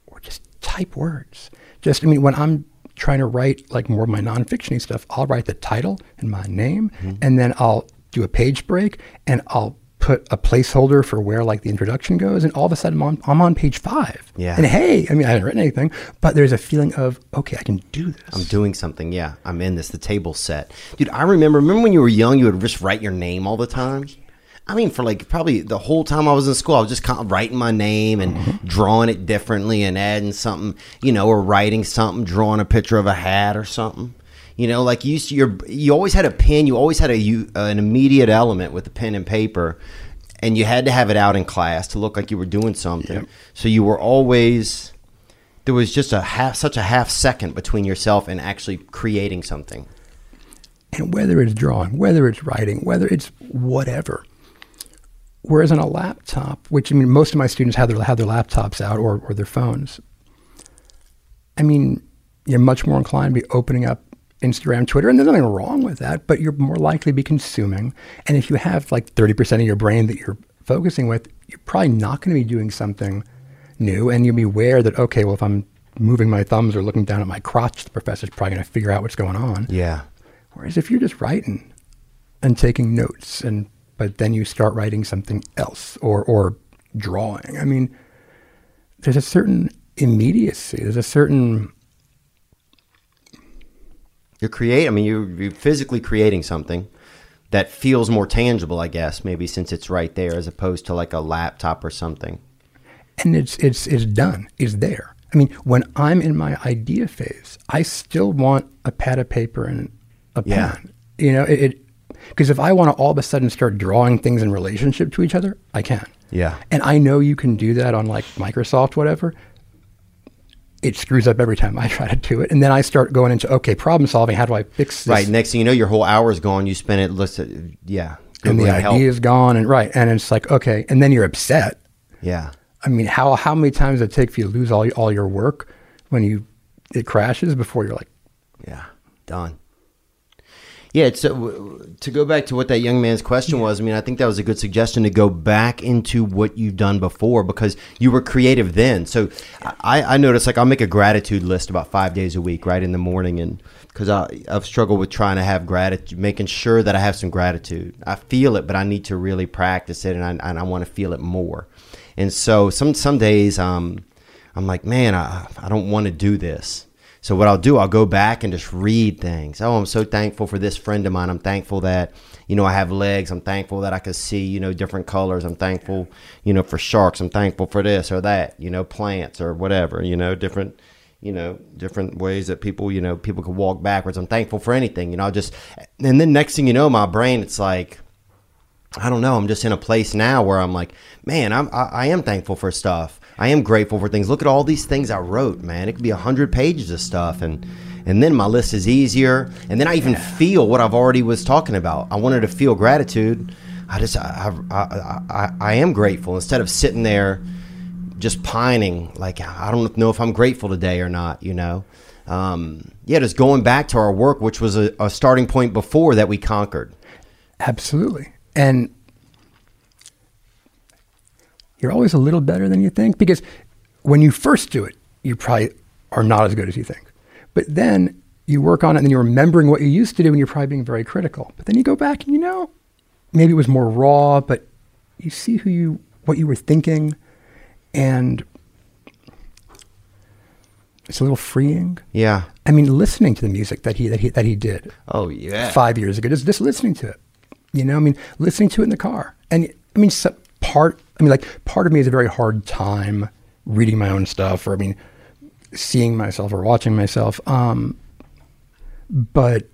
or just type words. Just I mean, when I'm trying to write like more of my nonfiction stuff, I'll write the title and my name,
Mm-hmm.
and then I'll do a page break and I'll put a placeholder for where like the introduction goes, and all of a sudden I'm on, I'm on page five.
Yeah.
And hey, I mean, I haven't written anything, but there's a feeling of okay, I can do this.
I'm doing something. Yeah, I'm in this. The table set. Dude, I remember, remember when you were young, you would just write your name all the time? I mean, for like probably the whole time I was in school, I was just kind of writing my name and mm-hmm. drawing it differently and adding something, you know, or writing something, drawing a picture of a hat or something. You know, like you used to, your, you always had a pen, you always had a you, uh, an immediate element with the pen and paper, and you had to have it out in class to look like you were doing something. So you were always there was just a half, such a half second between yourself and actually creating something.
And whether it's drawing, whether it's writing, whether it's whatever. Whereas on a laptop, which I mean, most of my students have their have their laptops out or, or their phones. I mean, you're much more inclined to be opening up Instagram, Twitter, and there's nothing wrong with that, but you're more likely to be consuming. And if you have like 30% of your brain that you're focusing with, you're probably not going to be doing something new. And you'll be aware that, okay, well, if I'm moving my thumbs or looking down at my crotch, the professor's probably going to figure out what's going on.
Yeah.
Whereas if you're just writing and taking notes, and but then you start writing something else or or drawing, I mean, there's a certain immediacy. There's a certain
You're create. I mean, you're, you're physically creating something that feels more tangible, I guess, maybe since it's right there, as opposed to like a laptop or something.
and it's it's it's done. It's there. I mean, when I'm in my idea phase, I still want a pad of paper and a
Yeah.
pen. You know, it because if I want to all of a sudden start drawing things in relationship to each other, I can.
Yeah.
And I know you can do that on like Microsoft, whatever. It screws up every time I try to do it, and then I start going into okay, problem solving. How do I fix this?
Right. Next thing you know, your whole hour is gone. You spend it. Listen. Yeah.
and the
help.
idea is gone, and right, and it's like okay, and then you're upset.
Yeah.
I mean, how how many times does it take for you to lose all all your work when you it crashes before you're like,
Yeah, done. Yeah, uh, to go back to what that young man's question was. I mean, I think that was a good suggestion to go back into what you've done before because you were creative then. So I, I noticed like I'll make a gratitude list about five days a week, right in the morning, and because I've struggled with trying to have gratitude, making sure that I have some gratitude. I feel it, but I need to really practice it, and I, and I want to feel it more. And so some some days, um, I'm like, man, I, I don't want to do this. So what I'll do, I'll go back and just read things. Oh, I'm so thankful for this friend of mine. I'm thankful that you know I have legs. I'm thankful that I can see you know different colors. I'm thankful you know for sharks. I'm thankful for this or that. You know plants or whatever. You know different you know different ways that people you know people can walk backwards. I'm thankful for anything. You know I'll just and then next thing you know, my brain it's like I don't know. I'm just in a place now where I'm like, man, I'm I, I am thankful for stuff. I am grateful for things. Look at all these things I wrote, man. It could be a hundred pages of stuff, and and then my list is easier. And then I even feel what I've already was talking about. I wanted to feel gratitude. I just I I, I, I, I am grateful instead of sitting there just pining like I don't know if I'm grateful today or not. You know. Um, yeah, just going back to our work, which was a, a starting point before that we conquered.
absolutely, and you're always a little better than you think because when you first do it, you probably are not as good as you think. But then you work on it and then you're remembering what you used to do and you're probably being very critical. But then you go back and you know, maybe it was more raw, but you see who you what you were thinking and it's a little freeing.
Yeah.
I mean, listening to the music that he that he that he did
Oh yeah.
five years ago, just just listening to it. You know, I mean, listening to it in the car, and I mean, part. I mean, like part of me has a very hard time reading my own stuff, or I mean, seeing myself or watching myself. Um, but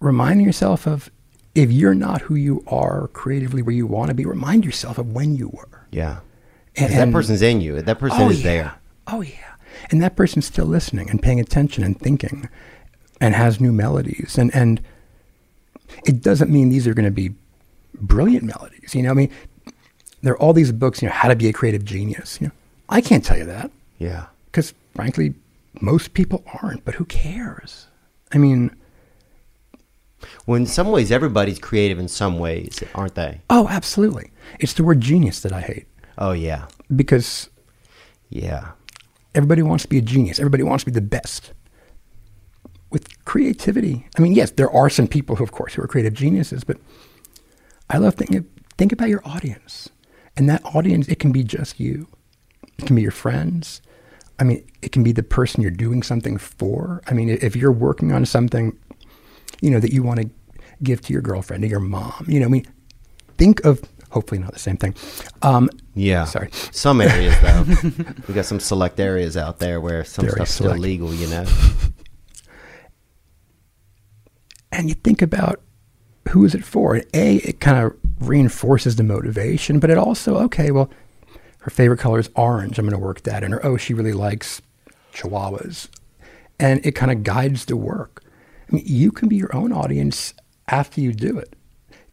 reminding yourself of if you're not who you are creatively where you want to be, remind yourself of when you were.
Yeah. 'Cause that
And-
person's in you. That person is
yeah.
there.
Oh yeah. And that person's still listening and paying attention and thinking and has new melodies and and it doesn't mean these are going to be brilliant melodies. You know, I mean, there are all these books, you know, how to be a creative genius. You know, I can't tell you that
Yeah.
because frankly, most people aren't, but who cares? I mean,
Well, in some ways, everybody's creative in some ways, aren't they?
oh, absolutely. It's the word genius that I hate
Oh yeah.
because
Yeah.
Everybody wants to be a genius. Everybody wants to be the best. With creativity, I mean, yes, there are some people who, of course, who are creative geniuses, but I love thinking. Think about your audience, and that audience, it can be just you. It can be your friends. I mean, it can be the person you're doing something for. I mean, if you're working on something, you know, that you want to give to your girlfriend or your mom, you know, I mean, think of hopefully not the same thing. Um,
Yeah.
Sorry.
Some areas though, we got some select areas out there where some
Very
stuff's still legal. You know.
and you think about who is it for? And A, it kind of reinforces the motivation, but it also, okay, well, her favorite color is orange. I'm going to work that in. Or, oh, she really likes chihuahuas. And it kind of guides the work. I mean, you can be your own audience after you do it.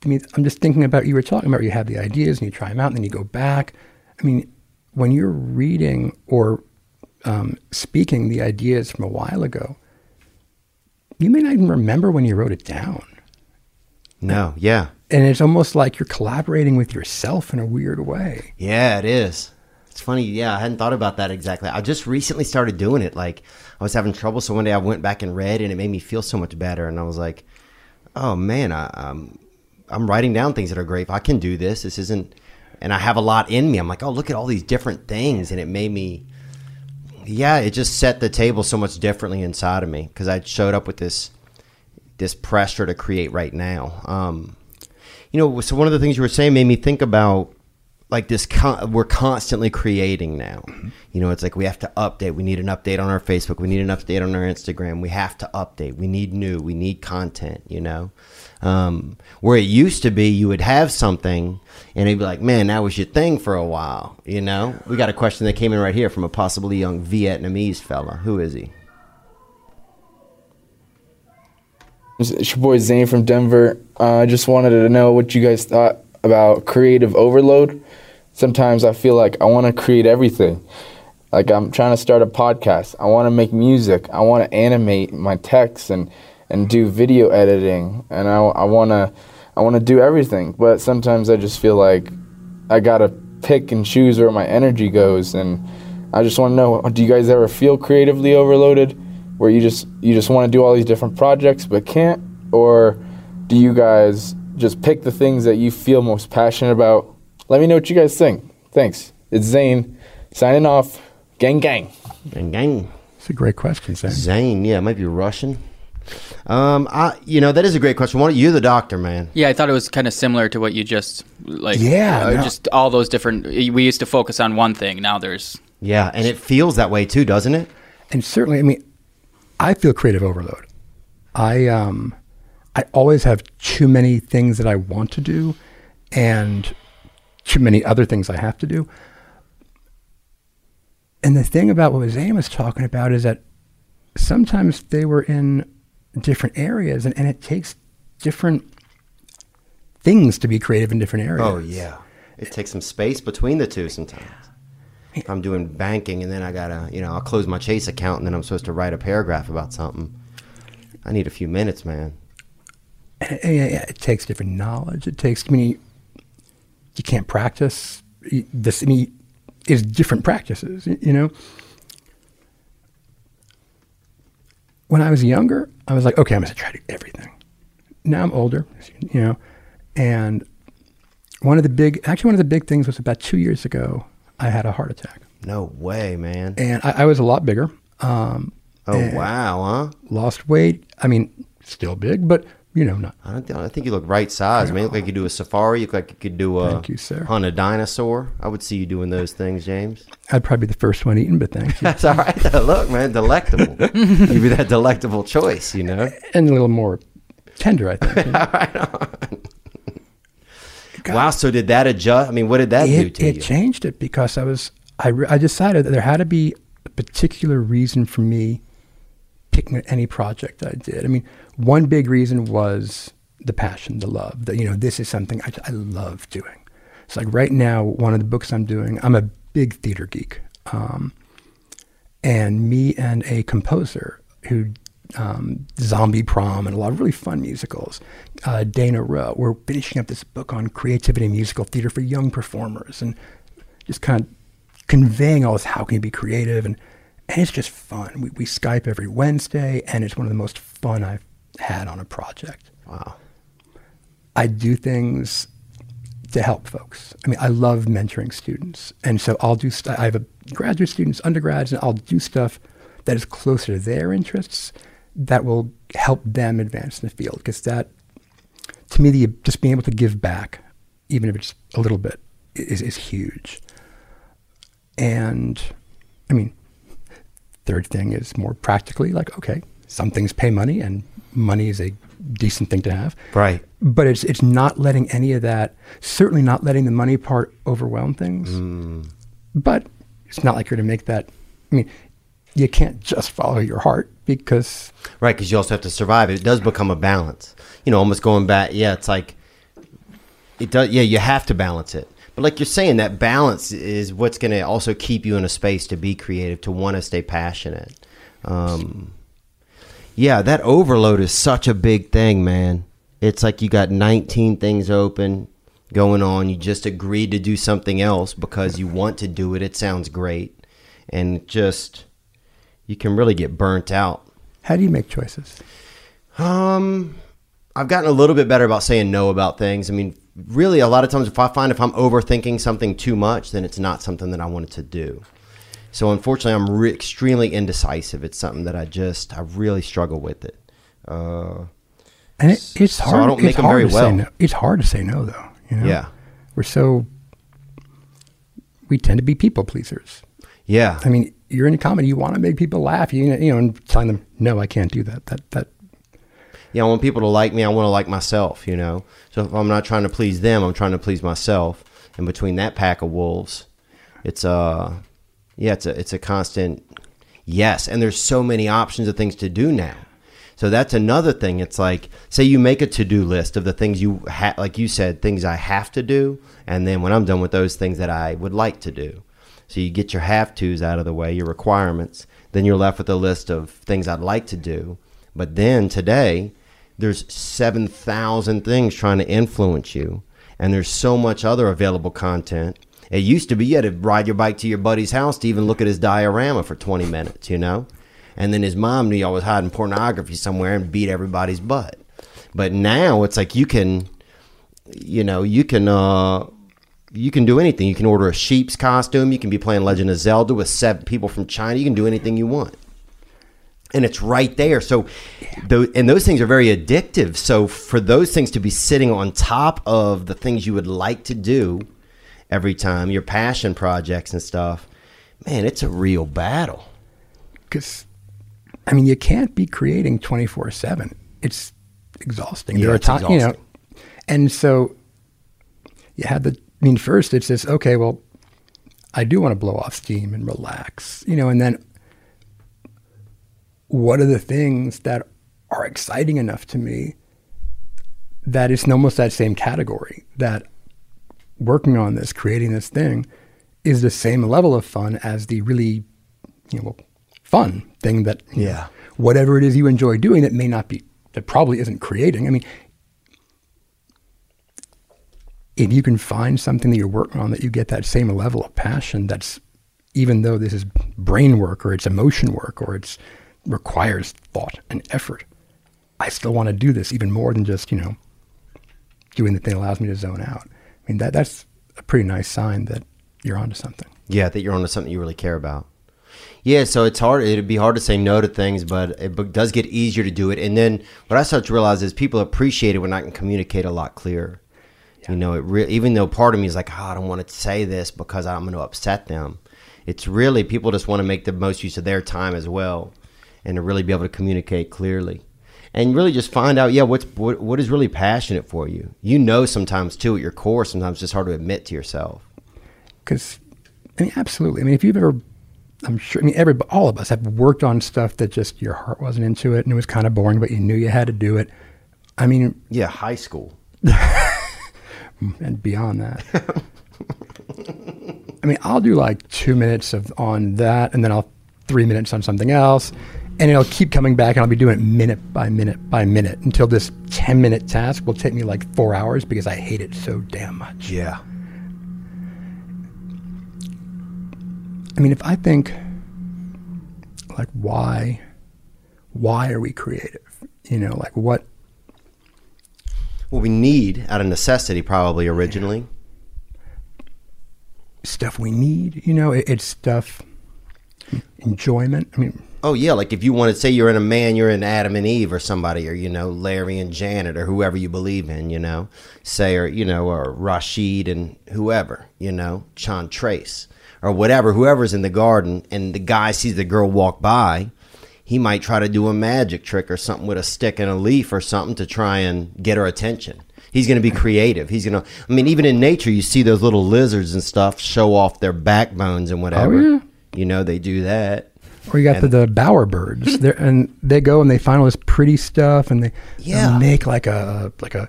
I mean, I'm just thinking about you were talking about you have the ideas and you try them out and then you go back. I mean, when you're reading or um, speaking the ideas from a while ago, you may not even remember when you wrote it down.
No. Yeah.
And it's almost like you're collaborating with yourself in a weird way.
Yeah, it is. It's funny. Yeah, I hadn't thought about that exactly. I just recently started doing it. Like I was having trouble, so one day I went back and read, and it made me feel so much better. And I was like, "Oh man, I, I'm I'm writing down things that are great. If I can do this. This isn't and I have a lot in me. I'm like, oh, look at all these different things, and it made me. Yeah, it just set the table so much differently inside of me because I showed up with this this pressure to create right now. Um, you know, so one of the things you were saying made me think about like this con- we're constantly creating now. You know it's like we have to update. We need an update on our facebook. We need an update on our instagram. We have to update. We need new. We need content you know? Um, where it used to be you would have something and it'd be like man that was your thing for a while you know? We got a question that came in right here from a possibly young vietnamese fella. Who is he
It's your boy Zane from Denver. Uh, I just wanted to know what you guys thought about creative overload. Sometimes I feel like I want to create everything. Like I'm trying to start a podcast. I want to make music. I want to animate my text and and do video editing. And I, I want to I want to do everything. But sometimes I just feel like I gotta pick and choose where my energy goes. And I just want to know: Do you guys ever feel creatively overloaded? Where you just you just want to do all these different projects but can't or do you guys just pick the things that you feel most passionate about let me know what you guys think thanks it's zane signing off gang gang
gang gang
It's a great question, Sam.
zane yeah it might be russian um i you know that is a great question Why don't- you're the doctor man
Yeah, I thought it was kind of similar to what you just like.
Yeah,
uh,
no.
just all those different. We used to focus on one thing. Now there's
yeah and it feels that way too doesn't it
and certainly, I mean, I feel creative overload. I um, I always have too many things that I want to do, and too many other things I have to do. And the thing about what Zane was talking about is that sometimes they were in different areas, and, and it takes different things to be creative in different areas.
Oh yeah, it takes some space between the two sometimes. I'm doing banking and then I gotta, you know, I'll close my Chase account and then I'm supposed to write a paragraph about something. I need a few minutes, man.
Yeah, it takes different knowledge. It takes. I mean, you, you can't practice this. I mean, is different practices. You know. When I was younger, I was like, okay, I'm going to try to do everything. Now I'm older, you know, and one of the big, actually, one of the big things was about two years ago. I had a heart attack,
No way, man.
and I, I was a lot bigger. Um,
Oh wow, huh?
Lost weight. I mean, still big, but you know, not
I don't. Think, I think you look right size, man. You look like you do a safari. You look like you could do a
Thank you, sir.
hunt a dinosaur. I would see you doing those things, James.
I'd probably be the first one eaten, but thank you.
That's all right. though. Look, man, delectable. You'd be that delectable choice, you know.
and a little more tender, I think. you know.
Wow. So did that adjust? I mean, what did that do to
it
you?
It changed it because I was I, re- I decided that there had to be a particular reason for me picking any project I did. I mean, one big reason was the passion, the love. That you know, this is something I, I love doing. It's like right now, one of the books I'm doing. I'm a big theater geek, um, and me and a composer who um, Zombie Prom and a lot of really fun musicals. Uh, Dana Rowe. We're finishing up this book on creativity in musical theater for young performers, and just kind of conveying all this. How can you be creative? And and it's just fun. We, we Skype every Wednesday, and it's one of the most fun I've had on a project.
Wow.
I do things to help folks. I mean, I love mentoring students, and so I'll do. St- I have a graduate students, undergrads, and I'll do stuff that is closer to their interests that will help them advance in the field. Because that, to me, the just being able to give back, even if it's a little bit, is is huge. And, I mean, third thing is more practically like, okay, some things pay money, and money is a decent thing to have
Right.
but it's it's not letting any of that certainly not letting the money part overwhelm things mm. but it's not like you're to make that i mean you can't just follow your heart because
Right, because you also have to survive. It does become a balance. You know, almost going back. Yeah, it's like it does. Yeah, you have to balance it. But like you're saying, that balance is what's going to also keep you in a space to be creative, to want to stay passionate. Um, yeah, that overload is such a big thing, man. It's like you got 19 things open going on. You just agreed to do something else because you want to do it. It sounds great, and just you can really get burnt out.
how do you make choices
Um, I've gotten a little bit better about saying no about things. I mean, really a lot of times if I find if I'm overthinking something too much, then it's not something that I wanted to do. So unfortunately, I'm re- extremely indecisive. It's something that I just I really struggle with it. Uh,
And it, it's
So I
hard.
don't make them very
to
well.
Say no. It's hard to say no, though. You know?
Yeah.
We're so. We tend to be people pleasers.
yeah,
I mean, you're in a comedy. You want to make people laugh. You you know, and telling them, no, I can't do that. That that
yeah. I want people to like me. I want to like myself. You know. So if I'm not trying to please them, I'm trying to please myself. And between that pack of wolves, it's uh, yeah, it's a it's a constant yes. And there's so many options of things to do now. So that's another thing. It's like, say you make a to do list of the things you ha- like you said, things I have to do, and then when I'm done with those things that I would like to do. So you get your have tos out of the way, your requirements. Then you're left with a list of things I'd like to do. But then today, there's seven thousand things trying to influence you, and there's so much other available content. It used to be you had to ride your bike to your buddy's house to even look at his diorama for 20 minutes, you know? And then his mom knew you was hiding pornography somewhere and beat everybody's butt. But now it's like you can, you know, you can, uh, you can do anything. You can order a sheep's costume. You can be playing Legend of Zelda with seven people from China. You can do anything you want. And it's right there. So, tho- and those things are very addictive. So, for those things to be sitting on top of the things you would like to do every time, your passion projects and stuff, man, it's a real battle.
because I mean, you can't be creating twenty four seven. It's exhausting.
Yeah,
there are times, you know, and so you have the. I mean, first it's this. Okay, well, I do want to blow off steam and relax, you know, and then what are the things that are exciting enough to me that it's almost that same category that working on this, creating this thing, is the same level of fun as the really, you know, fun thing that you know,
Yeah.
whatever it is you enjoy doing that may not be that probably isn't creating. I mean, if you can find something that you're working on that you get that same level of passion, that's even though this is brain work or it's emotion work or it's requires thought and effort, I still want to do this even more than just you know doing the thing that allows me to zone out. I mean that that's a pretty nice sign that you're onto something.
Yeah, that you're onto something you really care about. Yeah, so it's hard. It'd be hard to say no to things, but it does get easier to do it. And then what I start to realize is people appreciate it when I can communicate a lot clearer. You know, it re- even though part of me is like, oh, I don't want to say this because I'm going to upset them. It's really people just want to make the most use of their time as well, and to really be able to communicate clearly, and really just find out, yeah, what's what, what is really passionate for you. You know, sometimes too at your core, sometimes it's just hard to admit to yourself.
Because, I mean, absolutely. I mean, if you've ever, I'm sure, I mean, every, all of us have worked on stuff that just your heart wasn't into it and it was kind of boring, but you knew you had to do it. I mean,
Yeah, high school.
and beyond that. I mean, I'll do like two minutes of on that, and then I'll three minutes on something else, and it'll keep coming back, and I'll be doing it minute by minute by minute until this ten minute task will take me like four hours because I hate it so damn much.
Yeah.
I mean, if I think like why, why are we creative? You know, like what?
What we need out of necessity, probably originally.
stuff we need. You know, it, it's stuff enjoyment. I mean,
Oh yeah, like if you want to say you're in a man, you're in Adam and Eve or somebody, or you know Larry and Janet or whoever you believe in, you know, say or you know or Rashid and whoever, you know, Chan Trace or whatever, whoever's in the garden, and the guy sees the girl walk by, he might try to do a magic trick or something with a stick and a leaf or something to try and get her attention. He's going to be creative. He's going to. I mean, even in nature, you see those little lizards and stuff show off their backbones and whatever.
Oh, yeah.
You know, they do that.
or you got the, the bower birds, They're, and they go and they find all this pretty stuff, and they
Yeah.
make like a like a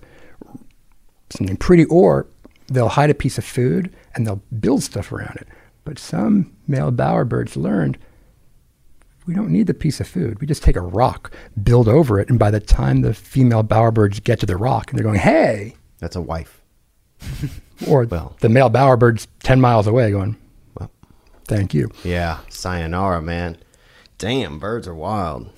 something pretty, or they'll hide a piece of food and they'll build stuff around it. But some male bower birds learned we don't need the piece of food. We just take a rock, build over it, and by the time the female bowerbirds get to the rock, and they're going, "Hey,"
That's a wife.
or
Well.
the male bowerbirds ten miles away, going,
Well.
"Thank you."
Yeah, sayonara, man. Damn, birds are wild.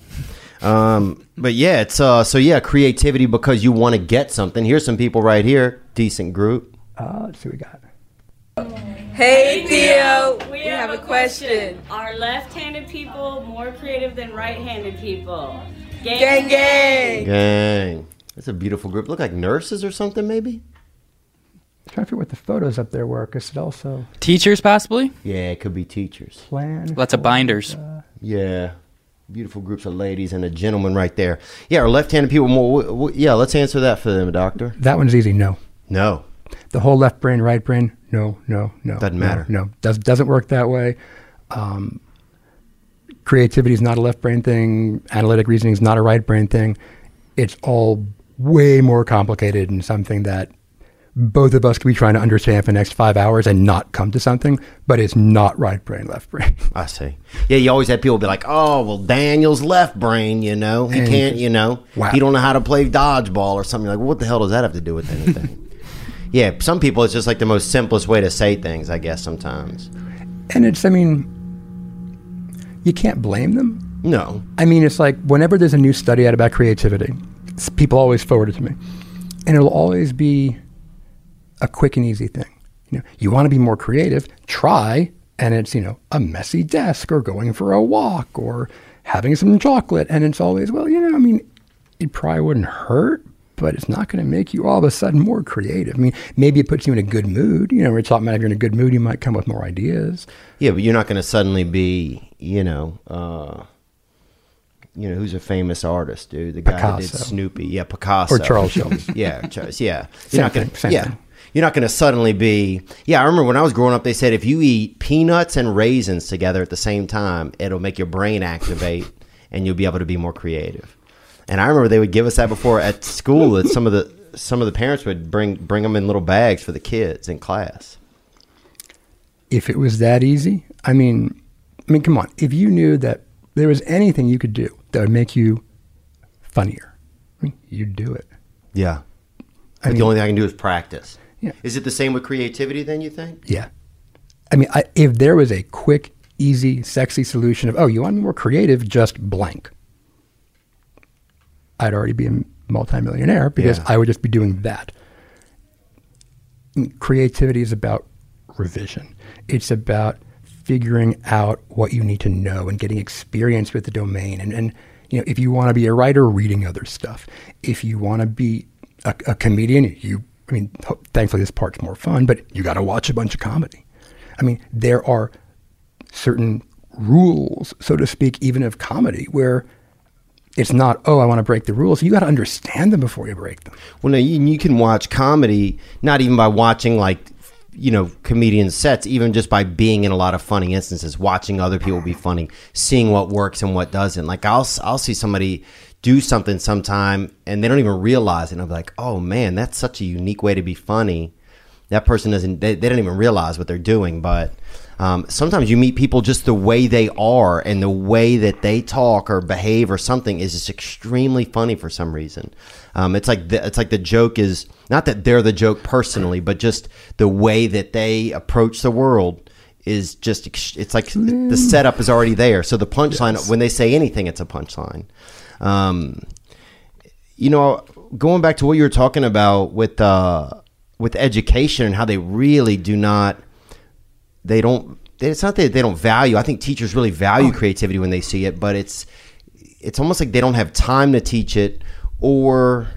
Um, but yeah, it's uh, so yeah, creativity because you want to get something. Here's some people right here. decent group.
Uh, let's see what we got.
Hey Theo, we have a question.
Are left-handed people more creative than right-handed people?
Gang gang.
Gang. That's a beautiful group. Look like nurses or something, maybe?
trying to figure what the photos up there were because it also
Teachers, possibly.
Yeah, it could be teachers.
plan.
Lots of
for-
binders.
Uh, yeah. Beautiful groups of ladies and a gentleman right there. Yeah, are left-handed people more? W- w- yeah, let's answer that for them, doctor.
That one's easy. No.
No.
The whole left brain, right brain. No, no, no.
Doesn't matter.
No, does doesn't work that way. Um, creativity is not a left brain thing. Analytic reasoning is not a right brain thing. It's all way more complicated and something that both of us could be trying to understand for the next five hours and not come to something. But it's not right brain, left brain.
I see. Yeah, you always have people be like, "Oh, well, Daniel's left brain, you know, he
And-
can't, you know,
Wow.
he don't know how to play dodgeball or something." You're like, well, what the hell does that have to do with anything? yeah, some people it's just like the most simplest way to say things, I guess. Sometimes,
and it's, I mean, you can't blame them.
no,
I mean, it's like whenever there's a new study out about creativity, people always forward it to me, and it'll always be a quick and easy thing. You know, you want to be more creative, try, and it's you know a messy desk or going for a walk or having some chocolate, and it's always well, you know, I mean, it probably wouldn't hurt. But it's not going to make you all of a sudden more creative. I mean, maybe it puts you in a good mood. You know, we're talking about if you're in a good mood, you might come up with more ideas.
yeah, but you're not going to suddenly be, you know, uh, you know, who's a famous artist, dude? The guy that did Snoopy, yeah, Picasso
Or Charles Schulz.
yeah, Charles, yeah. You're
Same
not gonna, yeah.
thing.
You're not going to suddenly be. Yeah, I remember when I was growing up, they said if you eat peanuts and raisins together at the same time, it'll make your brain activate and you'll be able to be more creative. And I remember they would give us that before at school. That some of the some of the parents would bring bring them in little bags for the kids in class.
if it was that easy, I mean, I mean, come on. If you knew that there was anything you could do that would make you funnier, I mean, you'd do it.
Yeah.
I
But the only thing I can do is practice.
Yeah.
Is it the same with creativity then, you think?
Yeah. I mean, I, if there was a quick, easy, sexy solution of, oh, you want to be more creative, just blank, I'd already be a multimillionaire because
Yeah.
I would just be doing that. Creativity is about revision. It's about figuring out what you need to know and getting experience with the domain. And, and you know, if you want to be a writer, reading other stuff. If you want to be a, a comedian, you, I mean, thankfully this part's more fun, but you got to watch a bunch of comedy. I mean, there are certain rules, so to speak, even of comedy, where it's not, oh, I want to break the rules. You got to understand them before you break them.
Well, no, you, you can watch comedy not even by watching like you know comedian sets, even just by being in a lot of funny instances, watching other people be funny, seeing what works and what doesn't. Like I'll I'll see somebody do something sometime and they don't even realize it. And I'm like, oh man, that's such a unique way to be funny. That person doesn't they, they don't even realize what they're doing, but. Um, sometimes you meet people just the way they are and the way that they talk or behave or something is just extremely funny for some reason. Um, it's like the, it's like the joke is not that they're the joke personally, but just the way that they approach the world is just it's like the setup is already there. So the punchline when they say anything, it's a punchline. Um, you know, going back to what you were talking about with uh, with education and how they really do not they don't it's not that they don't value i think teachers really value oh. creativity when they see it but it's it's almost like they don't have time to teach it or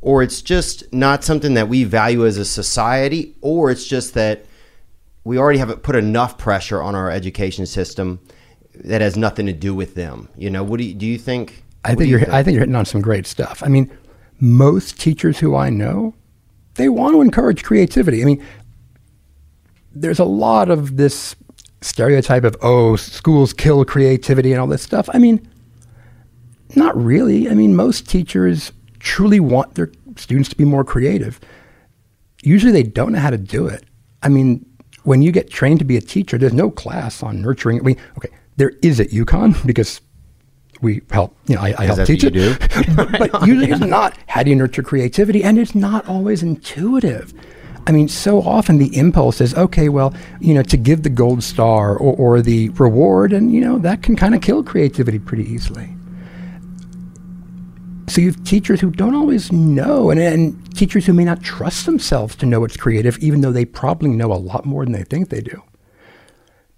or it's just not something that we value as a society or it's just that we already have put enough pressure on our education system that has nothing to do with them you know what do you do you think
I think
do you
you're. I think you're hitting on some great stuff. I mean, most teachers who I know, they want to encourage creativity. I mean, there's a lot of this stereotype of oh, schools kill creativity and all this stuff. I mean, not really. I mean, most teachers truly want their students to be more creative. Usually, they don't know how to do it. I mean, when you get trained to be a teacher, there's no class on nurturing. I mean, okay, there is at UConn because we help, you know, I, I help
that's
teach
you
it. but but usually it's not how do you nurture creativity, and it's not always intuitive. I mean, so often the impulse is, okay, well, you know, to give the gold star or, or the reward, and, you know, that can kind of kill creativity pretty easily. so you have teachers who don't always know, and, and teachers who may not trust themselves to know what's creative, even though they probably know a lot more than they think they do.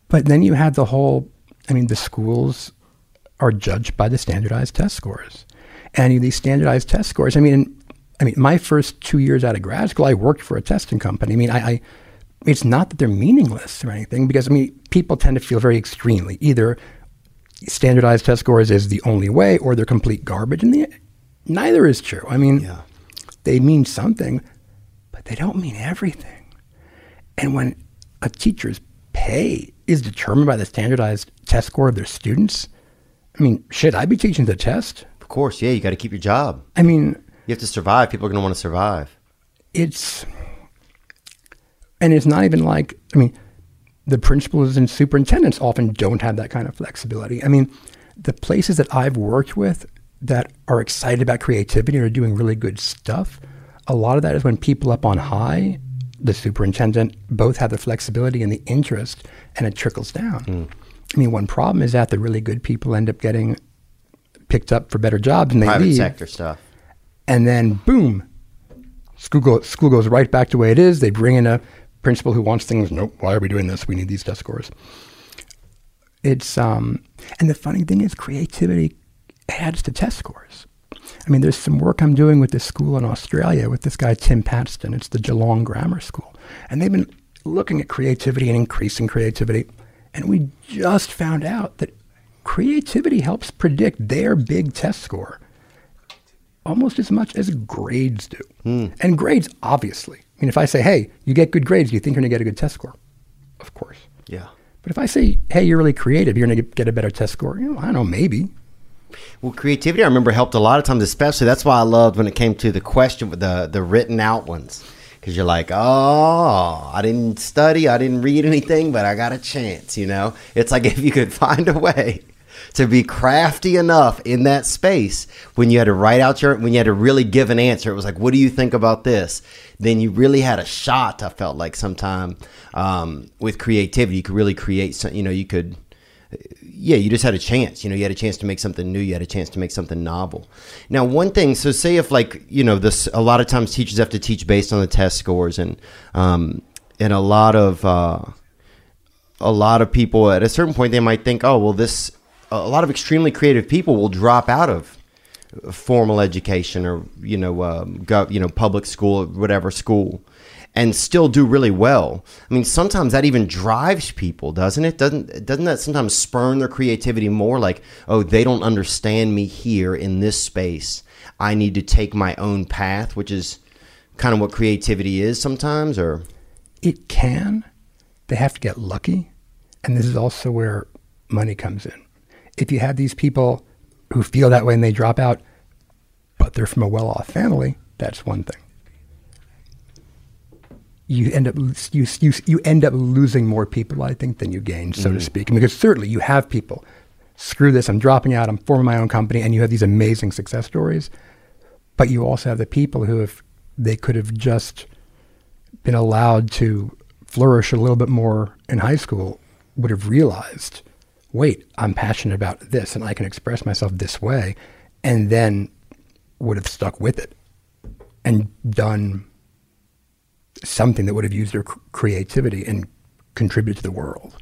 But then you have the whole, I mean, the schools are judged by the standardized test scores. And these standardized test scores, I mean, I mean, my first two years out of grad school, I worked for a testing company. I mean, I, I it's not that they're meaningless or anything, because I mean, people tend to feel very extremely. Either standardized test scores is the only way, or they're complete garbage, and the, neither is true. I mean,
Yeah.
they mean something, but they don't mean everything. And when a teacher's pay is determined by the standardized test score of their students, I mean, shit, I'd be teaching the test.
Of course, yeah, you got to keep your job.
I mean,
You have to survive. People are going to want to survive.
it's and it's not even like I mean, the principals and superintendents often don't have that kind of flexibility. I mean, the places that I've worked with that are excited about creativity and are doing really good stuff, a lot of that is when people up on high, the superintendent, both have the flexibility and the interest, and it trickles down. Hmm. I mean, one problem is that the really good people end up getting picked up for better jobs and they
Private
leave
sector stuff.
and then boom, school go, school goes right back to the way it is. They bring in a principal who wants things. Nope, why are we doing this? We need these test scores. It's um, and the funny thing is, creativity adds to test scores. I mean, there's some work I'm doing with this school in Australia with this guy Tim Patston. It's the Geelong Grammar School, and they've been looking at creativity and increasing creativity. And we just found out that creativity helps predict their big test score almost as much as grades do. Hmm. And grades, obviously. I mean, if I say, hey, you get good grades, do you think you're going to get a good test score? Of course.
Yeah.
But if I say, hey, you're really creative, you're going to get a better test score, you know, I don't know, maybe.
Well, creativity, I remember, helped a lot of times, especially. That's why I loved when it came to the question with the, the written out ones. Because you're like, oh, I didn't study, I didn't read anything, but I got a chance, you know? It's like if you could find a way to be crafty enough in that space when you had to write out your, when you had to really give an answer, it was like, what do you think about this? Then you really had a shot, I felt like sometime um, with creativity. You could really create, some, you know, you could yeah, you just had a chance. You know, you had a chance to make something new. You had a chance to make something novel. Now, one thing. So, say if like you know, this a lot of times teachers have to teach based on the test scores, and um, and a lot of uh, a lot of people at a certain point they might think, oh, well, this a lot of extremely creative people will drop out of formal education or you know, um, go, you know, public school, whatever school and still do really well. I mean, sometimes that even drives people, doesn't it? Doesn't doesn't that sometimes spurn their creativity more? Like, oh, they don't understand me here in this space. I need to take my own path, which is kind of what creativity is sometimes. Or
It can. They have to get lucky. And this is also where money comes in. If you have these people who feel that way and they drop out, but they're from a well off family, that's one thing. You end up you, you, you end up losing more people, I think, than you gain, so to mm. speak. Because certainly you have people, screw this, I'm dropping out, I'm forming my own company, and you have these amazing success stories. But you also have the people who, if they could have just been allowed to flourish a little bit more in high school, would have realized, wait, I'm passionate about this and I can express myself this way, and then would have stuck with it and done something that would have used their creativity and contributed to the world.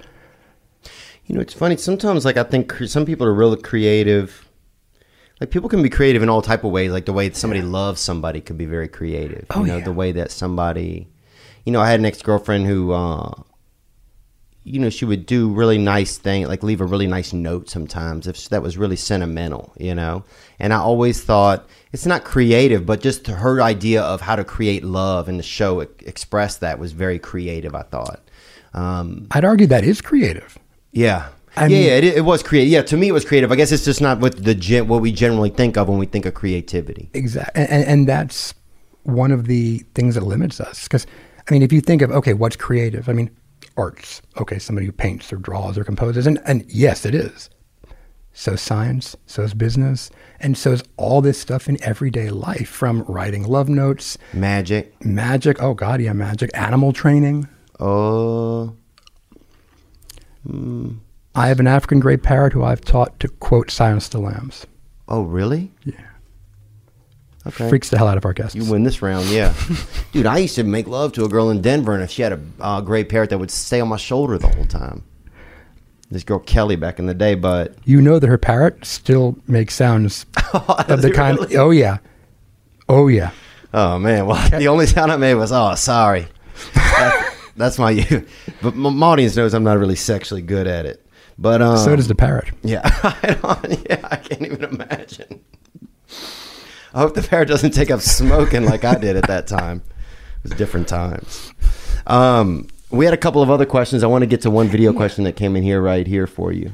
you know, it's funny. Sometimes, like I think some people are really creative. Like people can be creative in all type of ways. Like the way that somebody loves somebody could be very creative.
Oh,
you know,
yeah.
the way that somebody, you know, I had an ex girlfriend who, uh, you know, she would do really nice thing, like leave a really nice note sometimes if that was really sentimental, you know. And I always thought it's not creative, but just her idea of how to create love and the show express that was very creative. I thought. Um,
I'd argue that is creative.
yeah.
I
yeah,
mean-
yeah, it, it was creative. Yeah, to me, it was creative. I guess it's just not what the what we generally think of when we think of creativity.
Exactly, and, and that's one of the things that limits us. Because I mean, if you think of okay, what's creative? I mean, arts. Okay, somebody who paints or draws or composes, and and yes, it is. So science, so is business, and so is all this stuff in everyday life, from writing love notes,
Magic.
magic. Oh God, yeah, magic. Animal training.
Oh,
I have an African gray parrot who I've taught to quote "Silence the Lambs."
oh, really?
Yeah.
Okay.
Freaks the hell out of our guests.
You win this round, yeah. Dude, I used to make love to a girl in Denver, and if she had a uh, gray parrot that would stay on my shoulder the whole time. This girl Kelly back in the day, but
You know that her parrot still makes sounds of the kind.
really?
Oh yeah, oh yeah.
oh man, well the only sound I made was oh sorry. That- that's my you. But my, audience knows I'm not really sexually good at it. But um,
so does the parrot.
Yeah, I yeah, I can't even imagine. I hope the parrot doesn't take up smoking like I did at that time. It was different times. Um, we had a couple of other questions. I want to get to one video question that came in here right here for you.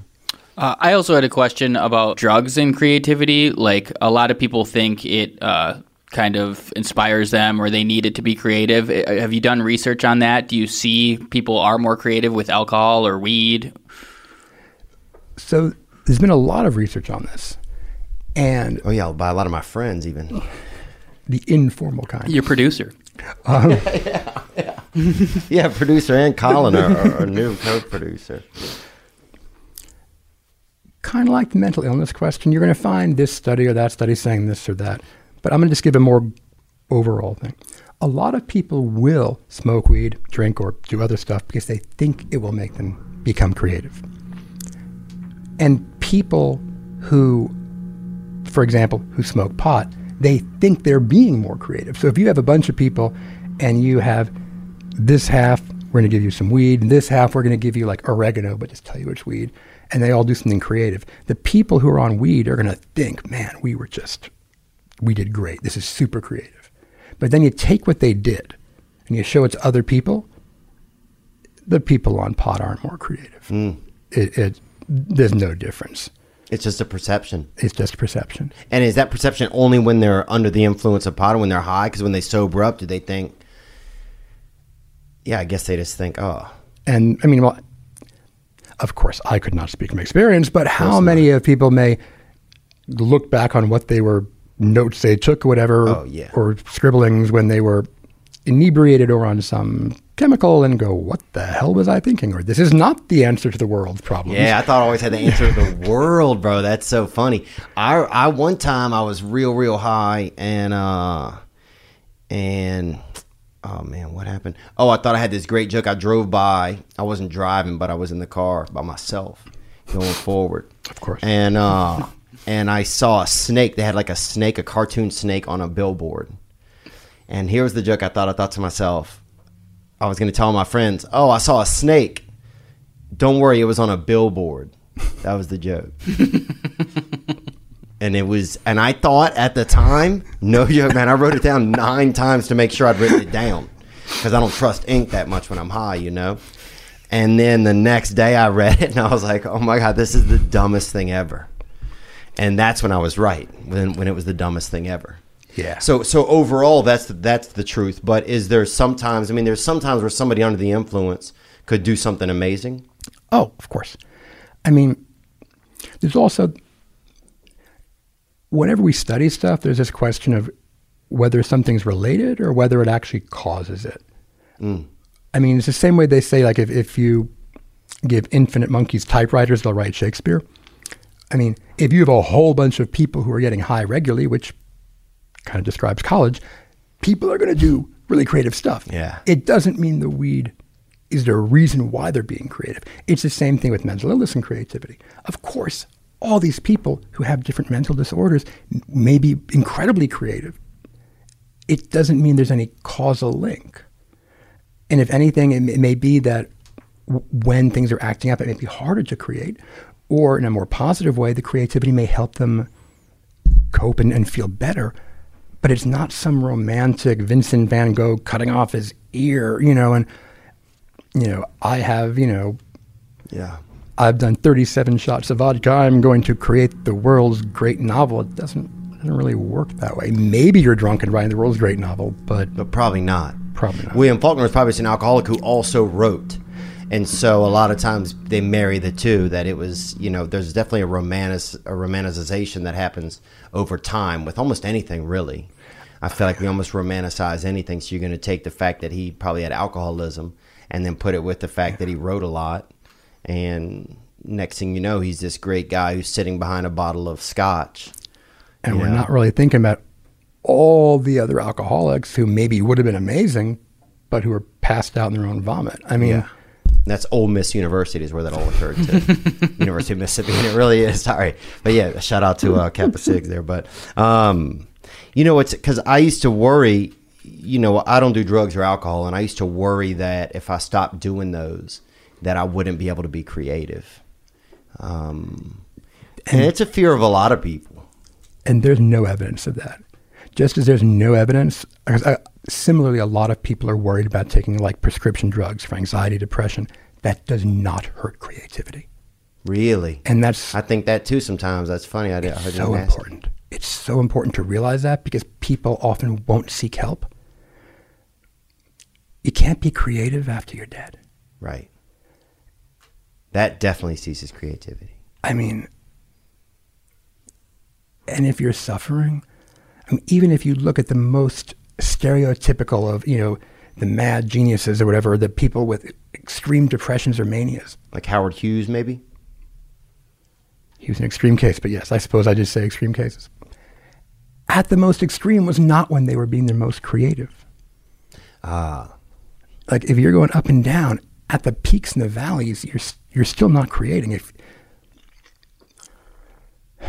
Uh, I also had a question about drugs and creativity. Like a lot of people think it uh, kind of inspires them or they need it to be creative. Have you done research on that? Do you see people are more creative with alcohol or weed?
So there's been a lot of research on this, and
Oh yeah, by a lot of my friends even.
the informal kind.
Your producer.
Um,
Yeah, yeah. producer and Colin, our, our new co-producer.
kind of like the mental illness question. You're going to find this study or that study saying this or that, but I'm going to just give a more overall thing. A lot of people will smoke weed, drink, or do other stuff because they think it will make them become creative. And people who, for example, who smoke pot, they think they're being more creative. So if you have a bunch of people and you have this half, we're going to give you some weed, and this half, we're going to give you like oregano, but just tell you which weed, and they all do something creative. The people who are on weed are going to think, man, we were just, we did great. This is super creative. But then you take what they did and you show it to other people, the people on pot aren't more creative. Hmm. It, it, there's no difference.
It's just a perception.
It's just perception.
And is that perception only when they're under the influence of pot or when they're high? Because when they sober up, do they think? Yeah, I guess they just think, oh,
And I mean, well, of course, I could not speak from experience, but how many of people may look back on what they were notes they took, or whatever,
Oh, yeah.
or scribblings when they were inebriated or on some chemical, and go, "What the hell was I thinking?" Or this is not the answer to the world's problems.
Yeah, I thought I always had the answer to the world, bro. That's so funny. I I one time I was real real high and uh and oh man, what happened? Oh, I thought I had this great joke. I drove by. I wasn't driving, but I was in the car by myself going forward.
Of course.
And uh and I saw a snake. They had like a snake, a cartoon snake on a billboard. And here was the joke I thought I thought to myself. I was going to tell my friends, "Oh, I saw a snake." Don't worry, it was on a billboard. That was the joke. and it was, and I thought at the time, no joke, man, I wrote it down nine times to make sure I'd written it down because I don't trust ink that much when I'm high, you know? And then the next day I read it and I was like, oh my God, this is the dumbest thing ever. And that's when I was right, when, when it was the dumbest thing ever.
Yeah.
So so overall, that's the, that's the truth. But is there sometimes? I mean, there's sometimes where somebody under the influence could do something amazing.
Oh, of course. I mean, there's also, whenever we study stuff, there's this question of whether something's related or whether it actually causes it. Mm. I mean, it's the same way they say, like, if, if you give infinite monkeys typewriters, they'll write Shakespeare. I mean, if you have a whole bunch of people who are getting high regularly, which kind of describes college, people are going to do really creative stuff.
Yeah.
It doesn't mean the weed is there a reason why they're being creative. It's the same thing with mental illness and creativity. Of course, all these people who have different mental disorders may be incredibly creative. It doesn't mean there's any causal link. And if anything, it, may be that when things are acting up, it may be harder to create. Or in a more positive way, the creativity may help them cope and, and feel better. But it's not some romantic Vincent van Gogh cutting off his ear, you know, and, you know, I have, you know,
Yeah.
I've done 37 shots of vodka. I'm going to create the world's great novel. It doesn't, doesn't really work that way. Maybe you're drunk and writing the world's great novel, but
But probably not.
Probably not.
William Faulkner was probably an alcoholic who also wrote. And so a lot of times they marry the two that it was, you know, there's definitely a romantic a romanticization that happens over time with almost anything really. I feel like we almost romanticize anything. So you're going to take the fact that he probably had alcoholism and then put it with the fact that he wrote a lot. And next thing you know, he's this great guy who's sitting behind a bottle of scotch.
and we're
know?
not really thinking about all the other alcoholics who maybe would have been amazing, but who were passed out in their own vomit. I mean,
Yeah. That's Ole Miss University is where that all occurred to. University of Mississippi. And it really is. Sorry. But yeah, shout out to uh, Kappa Sig there. But, um, you know, it's because I used to worry, you know, I don't do drugs or alcohol. And I used to worry that if I stopped doing those, that I wouldn't be able to be creative. Um, and it's a fear of a lot of people.
and there's no evidence of that. Just as there's no evidence, because, uh, similarly, a lot of people are worried about taking like prescription drugs for anxiety, depression. That does not hurt creativity.
Really.
And that's
I think that too sometimes. That's funny. I, did, I heard
so important. It's so important to realize that because people often won't seek help. You can't be creative after you're dead.
Right. That definitely ceases creativity.
I mean, and if you're suffering, I mean, even if you look at the most stereotypical of, you know, the mad geniuses or whatever, the people with extreme depressions or manias.
Like Howard Hughes, maybe?
He was an extreme case, but yes, I suppose I just say extreme cases. At the most extreme was not when they were being their most creative.
Ah.
Like if you're going up and down at the peaks and the valleys, you're you're still not creating. If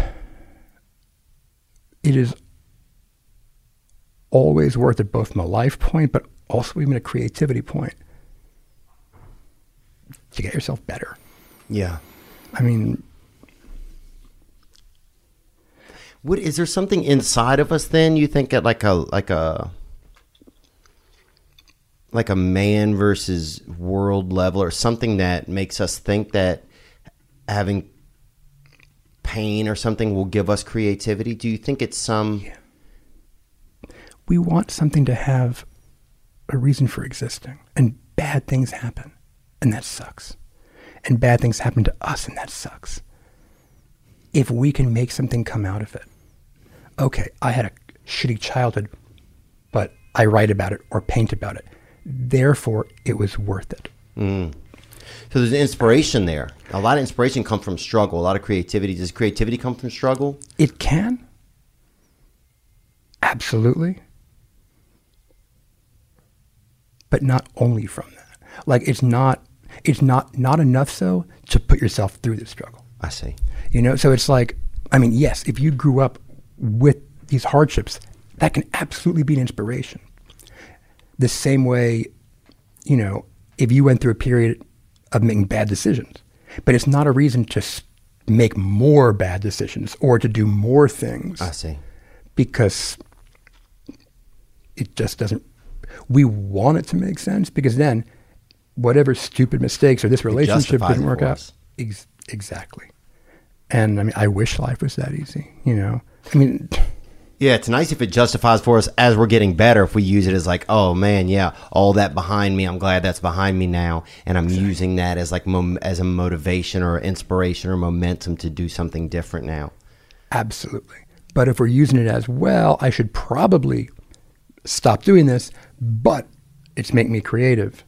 it is always worth it, both from a life point, but also even a creativity point, to get yourself better.
Yeah.
I mean,
What is there something inside of us then you think at like a like a like a man versus world level or something that makes us think that having pain or something will give us creativity? Do you think it's some
we want something to have a reason for existing, and bad things happen, and that sucks. And bad things happen to us, and that sucks. If we can make something come out of it, okay, I had a shitty childhood, but I write about it or paint about it. Therefore, it was worth it.
Mm. So there's an inspiration there. A lot of inspiration comes from struggle. A lot of creativity. Does creativity come from struggle?
It can. Absolutely. But not only from that. Like it's not it's not not enough so to put yourself through the struggle.
I see.
You know, so it's like I mean, yes, if you grew up with these hardships, that can absolutely be an inspiration. The same way, you know, if you went through a period of making bad decisions, but it's not a reason to make more bad decisions or to do more things
I see.
because it just doesn't. We want it to make sense because then, whatever stupid mistakes or this relationship didn't work out. Ex- exactly. And I mean, I wish life was that easy. You know, I mean,
Yeah, it's nice if it justifies for us as we're getting better. If we use it as like, oh man, yeah, all that behind me, I'm glad that's behind me now, and I'm using that as like mom- as a motivation or inspiration or momentum to do something different now.
absolutely. But if we're using it as well, I should probably stop doing this. But it's making me creative.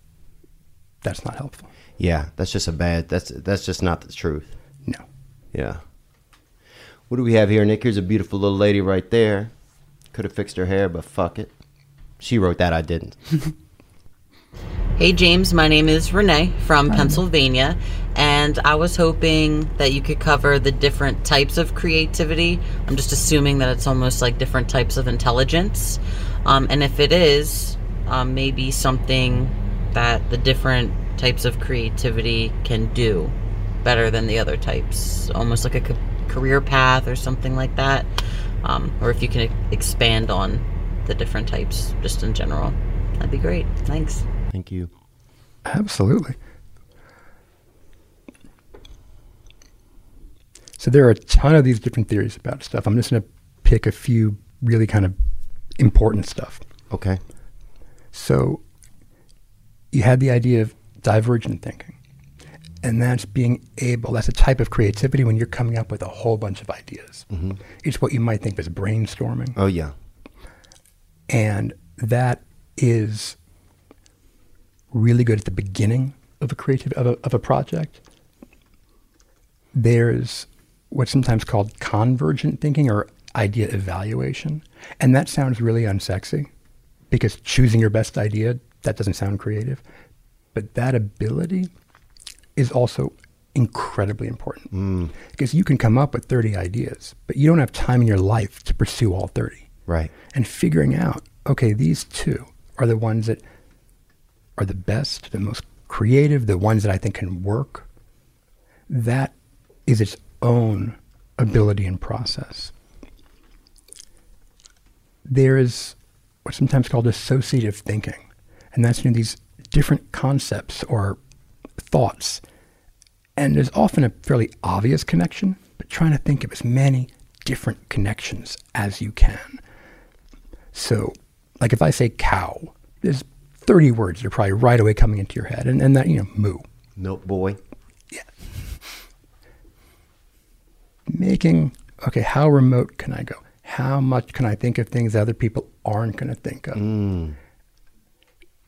That's not helpful.
Yeah, that's just a bad. That's that's just not the truth.
No.
Yeah. What do we have here, Nick? Here's a beautiful little lady right there. Could have fixed her hair, but fuck it. She wrote that. I didn't.
Hey James, my name is Renee from Pennsylvania, and I was hoping that you could cover the different types of creativity. I'm just assuming that it's almost like different types of intelligence. Um, and if it is, um, maybe something that the different types of creativity can do better than the other types, almost like a ca- career path or something like that. Um, or if you can e- expand on the different types just in general, that'd be great. Thanks.
Thank you.
Absolutely. So there are a ton of these different theories about stuff. I'm just going to pick a few really kind of important stuff.
Okay.
So you had the idea of divergent thinking. And that's being able, that's a type of creativity when you're coming up with a whole bunch of ideas.
Mhm.
It's what you might think of as brainstorming.
Oh yeah.
And that is really good at the beginning of a creative of a, of a project. There's what's sometimes called convergent thinking or idea evaluation. And that sounds really unsexy because choosing your best idea, that doesn't sound creative. But that ability is also incredibly important mm. because you can come up with 30 ideas, but you don't have time in your life to pursue all 30.
Right.
And figuring out, okay, these two are the ones that are the best, the most creative, the ones that I think can work. That is its own ability and process. There is what's sometimes called associative thinking, and that's you know, these different concepts or thoughts. And there's often a fairly obvious connection, but trying to think of as many different connections as you can. So, like if I say cow, there's 30 words that are probably right away coming into your head. And, and that, you know, moo.
Milk boy. Yeah.
Making, okay, how remote can I go? How much can I think of things other people aren't going to think of?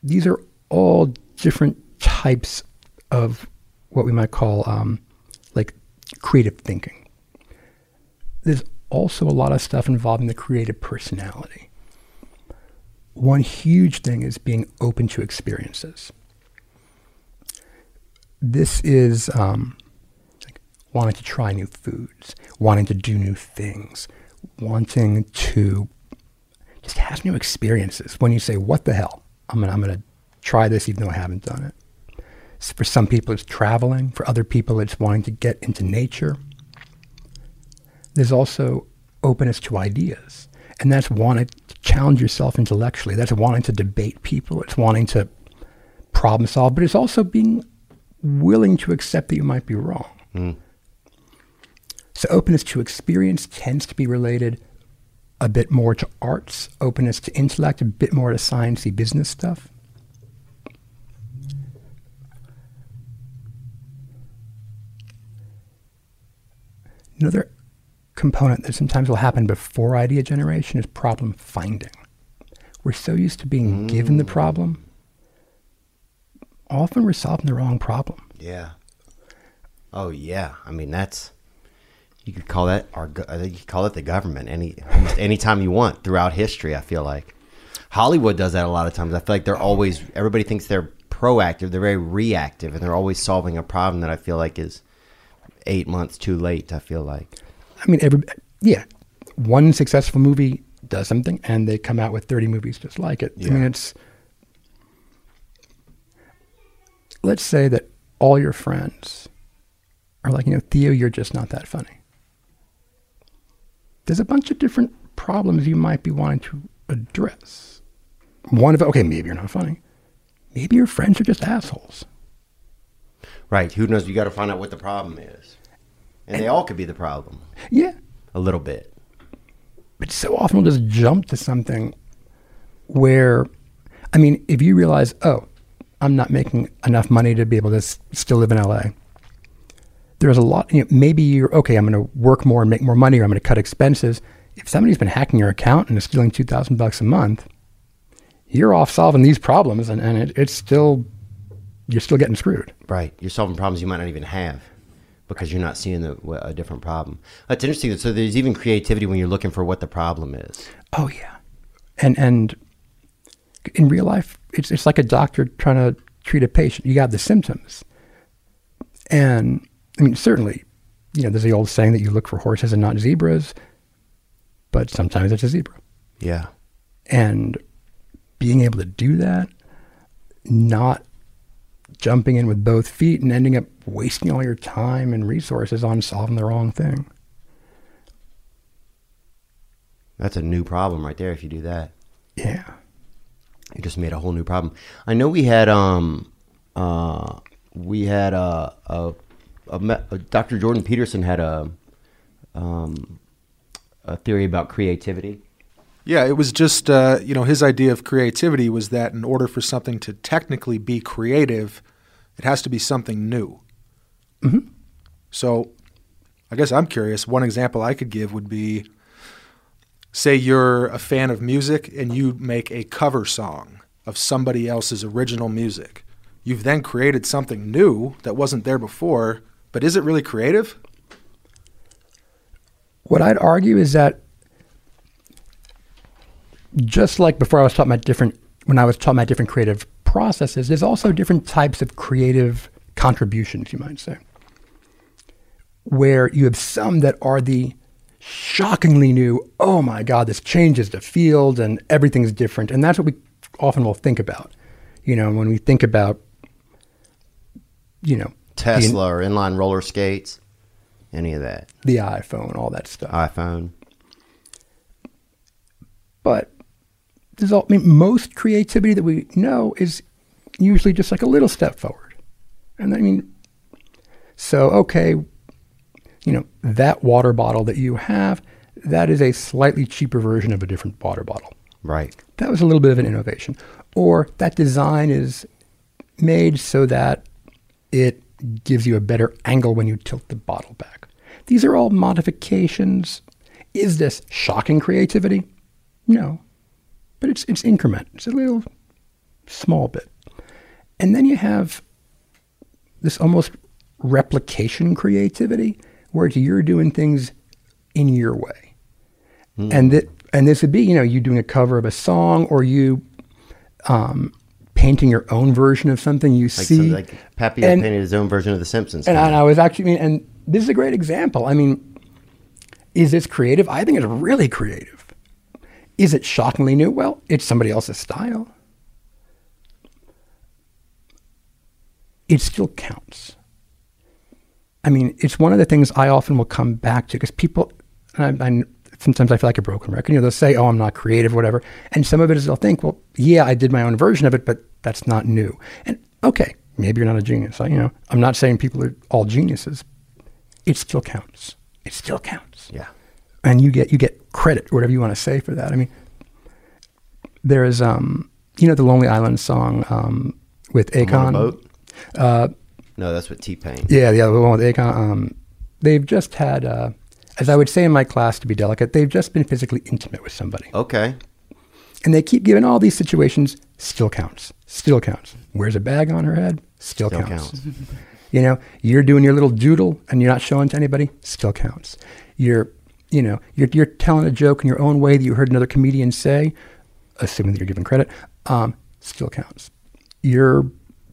These are all different types of what we might call um, like creative thinking. There's also a lot of stuff involving the creative personality. One huge thing is being open to experiences. This is um, like wanting to try new foods, wanting to do new things, wanting to just have new experiences. When you say, "What the hell," I'm gonna I'm gonna try this even though I haven't done it. S- For some people, it's traveling. For other people, it's wanting to get into nature. There's also openness to ideas, and that's wanting to challenge yourself intellectually. That's wanting to debate people. It's wanting to problem solve, but it's also being willing to accept that you might be wrong. Mm. So openness to experience tends to be related a bit more to arts, openness to intellect, a bit more to sciencey business stuff. Another component that sometimes will happen before idea generation is problem finding. We're so used to being given the mm. problem, often we're solving the wrong problem.
Yeah. Oh yeah. I mean that's you could call that our I think you could call it the government any almost anytime you want throughout history. I feel like Hollywood does that a lot of times. I feel like they're always everybody thinks they're proactive. They're very reactive, and they're always solving a problem that I feel like is eight months too late. I feel like
I mean, every yeah, one successful movie does something, and they come out with thirty movies just like it. I mean, it's let's say that all your friends are like, you know, Theo, you're just not that funny. There's a bunch of different problems you might be wanting to address. One of okay, maybe you're not funny. Maybe your friends are just assholes.
right. Who knows? You got to find out what the problem is, and they all could be the problem
Yeah,
a little bit.
but so often we'll just jump to something where, I mean, if you realize, oh, I'm not making enough money to be able to s- still live in LA. There's a lot, you know, maybe you're, okay, I'm going to work more and make more money or I'm going to cut expenses. If somebody's been hacking your account and is stealing 2000 bucks a month, you're off solving these problems and, and it, it's still, you're still getting screwed.
Right. You're solving problems you might not even have because you're not seeing the, a different problem. That's interesting. So there's even creativity when you're looking for what the problem is.
Oh yeah, and and in real life, it's it's like a doctor trying to treat a patient. You got the symptoms, and I mean certainly, you know, there's the old saying that you look for horses and not zebras, but sometimes it's a zebra,
Yeah.
and being able to do that, not jumping in with both feet and ending up wasting all your time and resources on solving the wrong thing.
That's a new problem right there if you do that.
Yeah.
You just made a whole new problem. I know we had um uh we had uh, a, a, uh Dr. Jordan Peterson had a um a theory about creativity.
Yeah, it was just uh, you know his idea of creativity was that in order for something to technically be creative, it has to be something new.
Mhm.
So, I guess I'm curious. One example I could give would be, say you're a fan of music and you make a cover song of somebody else's original music. You've then created something new that wasn't there before, but is it really creative?
What I'd argue is that just like before I was taught my different when I was taught my different creative processes, there's also different types of creative contributions, you might say, where you have some that are the shockingly new, oh my God, this changes the field and everything's different. And that's what we often will think about. You know, when we think about, you know,
Tesla or inline roller skates, any of that.
the iPhone, all that stuff.
iPhone.
But there's all, I mean, most creativity that we know is usually just like a little step forward. And I mean, so, okay, you know, that water bottle that you have, that is a slightly cheaper version of a different water bottle.
Right.
That was a little bit of an innovation. Or that design is made so that it gives you a better angle when you tilt the bottle back. These are all modifications. Is this shocking creativity? No. But it's it's increment. It's a little small bit. And then you have this almost replication creativity where it's you're doing things in your way. And that and this would be, you know, you doing a cover of a song or you um, painting your own version of something you
Like,
see.
so, like Papio
and-
painted his own version of The Simpsons.
and I, and I was actually, and this is a great example. I mean, is this creative? I think it's really creative. Is it shockingly new? Well, it's somebody else's style. It still counts. I mean, it's one of the things I often will come back to because people, and I, I, sometimes I feel like a broken record. You know, they'll say, "Oh, I'm not creative," whatever, and some of it is they'll think, "Well, yeah, I did my own version of it, but that's not new." And okay, maybe you're not a genius. I, you know, I'm not saying people are all geniuses. It still counts. It still counts.
Yeah.
And you get you get credit, whatever you want to say for that. I mean, there is, um, you know, the Lonely Island song um, with Akon.
boat?
Uh,
no, that's with T Pain.
yeah, the other one with Akon. Um, they've just had, uh, as I would say in my class to be delicate, they've just been physically intimate with somebody.
Okay.
And they keep giving all these situations, still counts, still counts. Wears a bag on her head, still,
Still
counts.
counts.
you know, you're doing your little doodle and you're not showing to anybody, still counts. You're, you know, you're, you're telling a joke in your own way that you heard another comedian say, assuming that you're giving credit, um, still counts. You're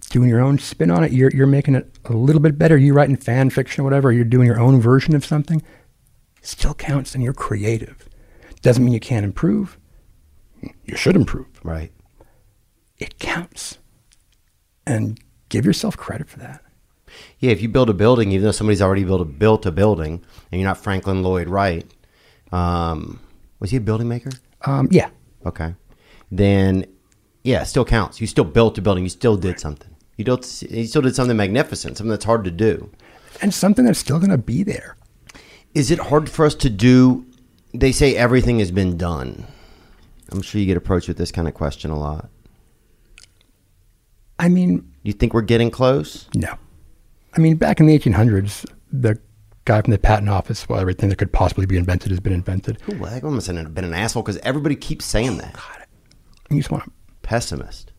doing your own spin on it. You're, you're making it a little bit better. You're writing fan fiction or whatever. You're doing your own version of something. Still counts and you're creative. Doesn't mean you can't improve. You should improve.
Right.
It counts. And give yourself credit for that.
Yeah, if you build a building, even though somebody's already built a, built a building, and you're not Franklin Lloyd Wright, um, was he a building maker?
Um, yeah.
Okay. Then, yeah, it still counts. You still built a building. You still did something. You don't. You still did something magnificent, something that's hard to do.
And something that's still going to be there.
Is it hard for us to do? They say everything has been done. I'm sure you get approached with this kind of question a lot.
I mean,
You think we're getting close?
No. I mean, back in the 1800s, the guy from the patent office, well, everything that could possibly be invented has been invented.
Well, I must have been an asshole because everybody keeps saying that.
You just want to.
Pessimist.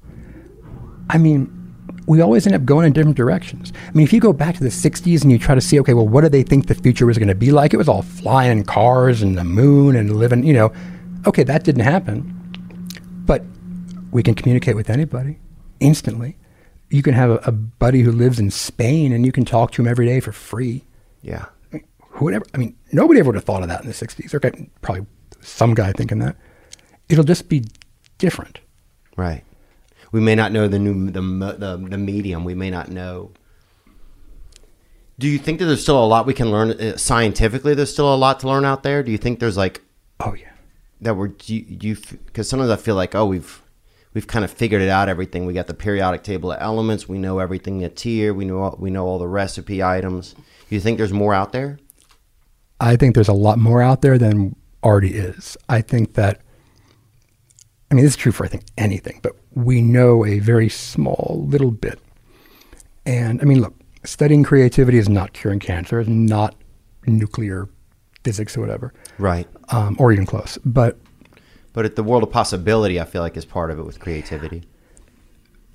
I mean, we always end up going in different directions. I mean, if you go back to the 60s and you try to see, okay, well, what do they think the future was going to be like? It was all flying cars and the moon and living, you know. Okay, that didn't happen. But we can communicate with anybody instantly. You can have a, a buddy who lives in Spain and you can talk to him every day for free.
Yeah.
Who would ever, I mean, nobody ever would have thought of that in the 60s. Okay, probably some guy thinking that. It'll just be different.
Right. We may not know the new the the, the medium. We may not know. Do you think that there's still a lot we can learn uh, scientifically? There's still a lot to learn out there. Do you think there's like,
oh yeah,
that we're do you, because sometimes I feel like oh we've we've kind of figured it out everything. We got the periodic table of elements. We know everything that's here. We know all- we know all the recipe items. Do you think there's more out there?
I think there's a lot more out there than already is. I think that, I mean, this is true for I think anything, but we know a very small little bit. And I mean, look, studying creativity is not curing cancer, it's not nuclear physics or whatever,
Right.
um, or even close. But
But at the world of possibility, I feel like is part of it with creativity.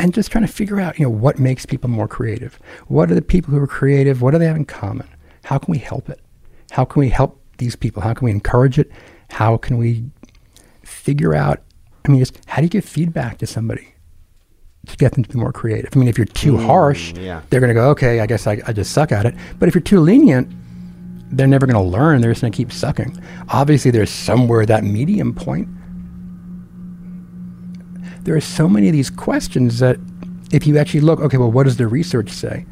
and just trying to figure out, you know, what makes people more creative. What are the people who are creative? What do they have in common? How can we help it? How can we help these people? How can we encourage it? How can we figure out I mean, just how do you give feedback to somebody to get them to be more creative? I mean, if you're too mm, harsh,
yeah.
they're going to go, okay, I guess I, I just suck at it. But if you're too lenient, they're never going to learn. They're just going to keep sucking. Obviously, there's somewhere that medium point. There are so many of these questions that if you actually look, okay, well, what does the research say?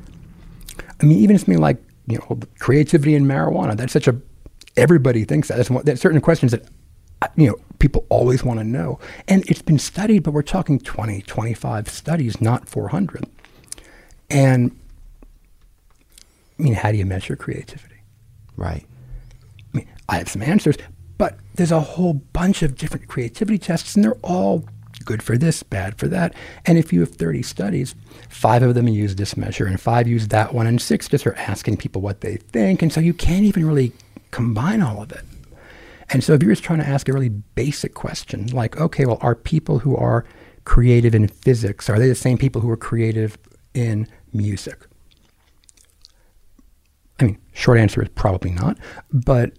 I mean, even something like, you know, creativity in marijuana, that's such a, everybody thinks that. That's, one, that's certain questions that, you know, people always want to know. And it's been studied, but we're talking 20, 25 studies, not 400. And, I mean, how do you measure creativity?
Right.
I mean, I have some answers, but there's a whole bunch of different creativity tests, and they're all good for this, bad for that. And if you have 30 studies, five of them use this measure, and five use that one, and six just are asking people what they think. And so you can't even really combine all of it. And so if you're just trying to ask a really basic question, like, okay, well, are people who are creative in physics, are they the same people who are creative in music? I mean, short answer is probably not, but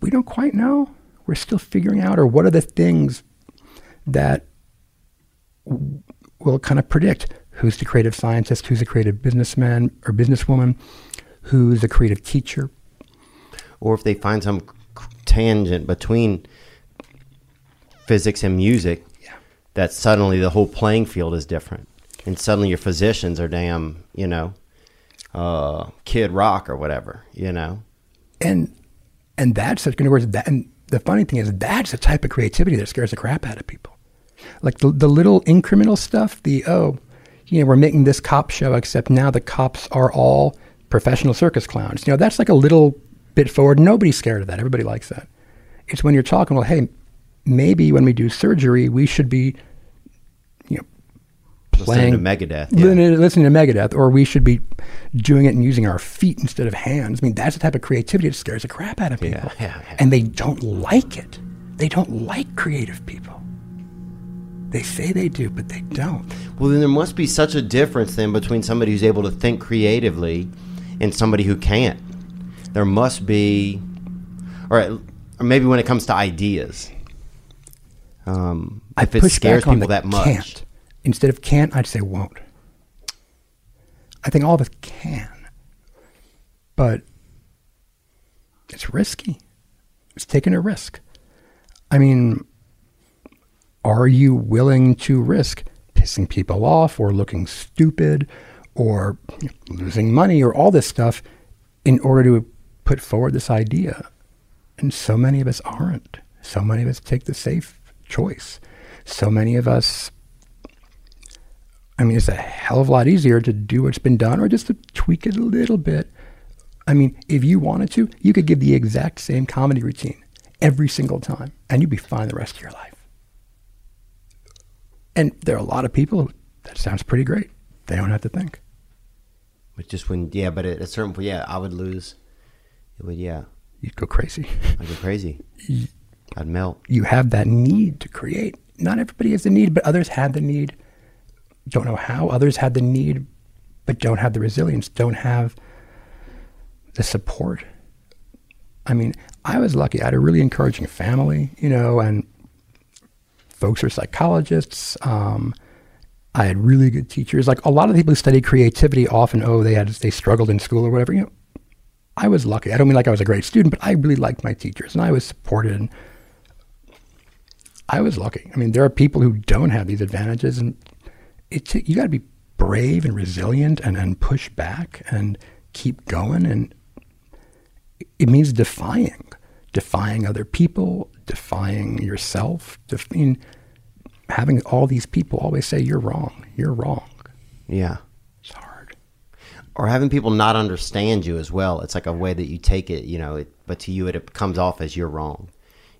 we don't quite know. We're still figuring out, or what are the things that will kind of predict who's the creative scientist, who's a creative businessman or businesswoman, who's a creative teacher.
Or if they find some tangent between physics and music, that suddenly the whole playing field is different. And suddenly your physicians are damn, you know, uh, Kid Rock or whatever, you know?
And and that's in other words, that, and the funny thing is that's the type of creativity that scares the crap out of people. Like the the little incremental stuff, the oh, you know, we're making this cop show, except now the cops are all professional circus clowns. You know, that's like a little forward. Nobody's scared of that. Everybody likes that. It's when you're talking, well, hey, maybe when we do surgery, we should be, you know, playing Listening
to Megadeth, yeah.
listening, listening to Megadeth, or we should be doing it and using our feet instead of hands. I mean, that's the type of creativity that scares the crap out of people,
yeah, yeah.
and they don't like it. They don't like creative people. They say they do, but they don't.
Well, then there must be such a difference then between somebody who's able to think creatively and somebody who can't. There must be, or, or maybe when it comes to ideas, um,
I
if it scares people that much.
Can't. Instead of can't, I'd say won't. I think all of us can, but it's risky. It's taking a risk. I mean, are you willing to risk pissing people off or looking stupid or losing money or all this stuff in order to put forward this idea? And so many of us aren't. So many of us take the safe choice. So many of us, I mean, it's a hell of a lot easier to do what's been done or just to tweak it a little bit. I mean, if you wanted to, you could give the exact same comedy routine every single time and you'd be fine the rest of your life. And there are a lot of people who, that sounds pretty great. They don't have to think.
But just when, yeah, but at a certain point, yeah, I would lose. It would, yeah.
You'd go crazy.
I'd go crazy. I'd melt.
You have that need to create. Not everybody has the need, but others had the need. Don't know how. Others had the need, but don't have the resilience, don't have the support. I mean, I was lucky. I had a really encouraging family, you know, and folks are psychologists. Um, I had really good teachers. Like a lot of people who study creativity often, oh, they had they struggled in school or whatever. You know, I was lucky. I don't mean like I was a great student, but I really liked my teachers and I was supported. And I was lucky. I mean, there are people who don't have these advantages, and it's you got to be brave and resilient and, and push back and keep going. And it means defying, defying other people, defying yourself. Def- I mean, having all these people always say you're wrong, you're wrong.
Yeah. Or having people not understand you as well. It's like a way that you take it, you know, it, but to you it, it comes off as you're wrong.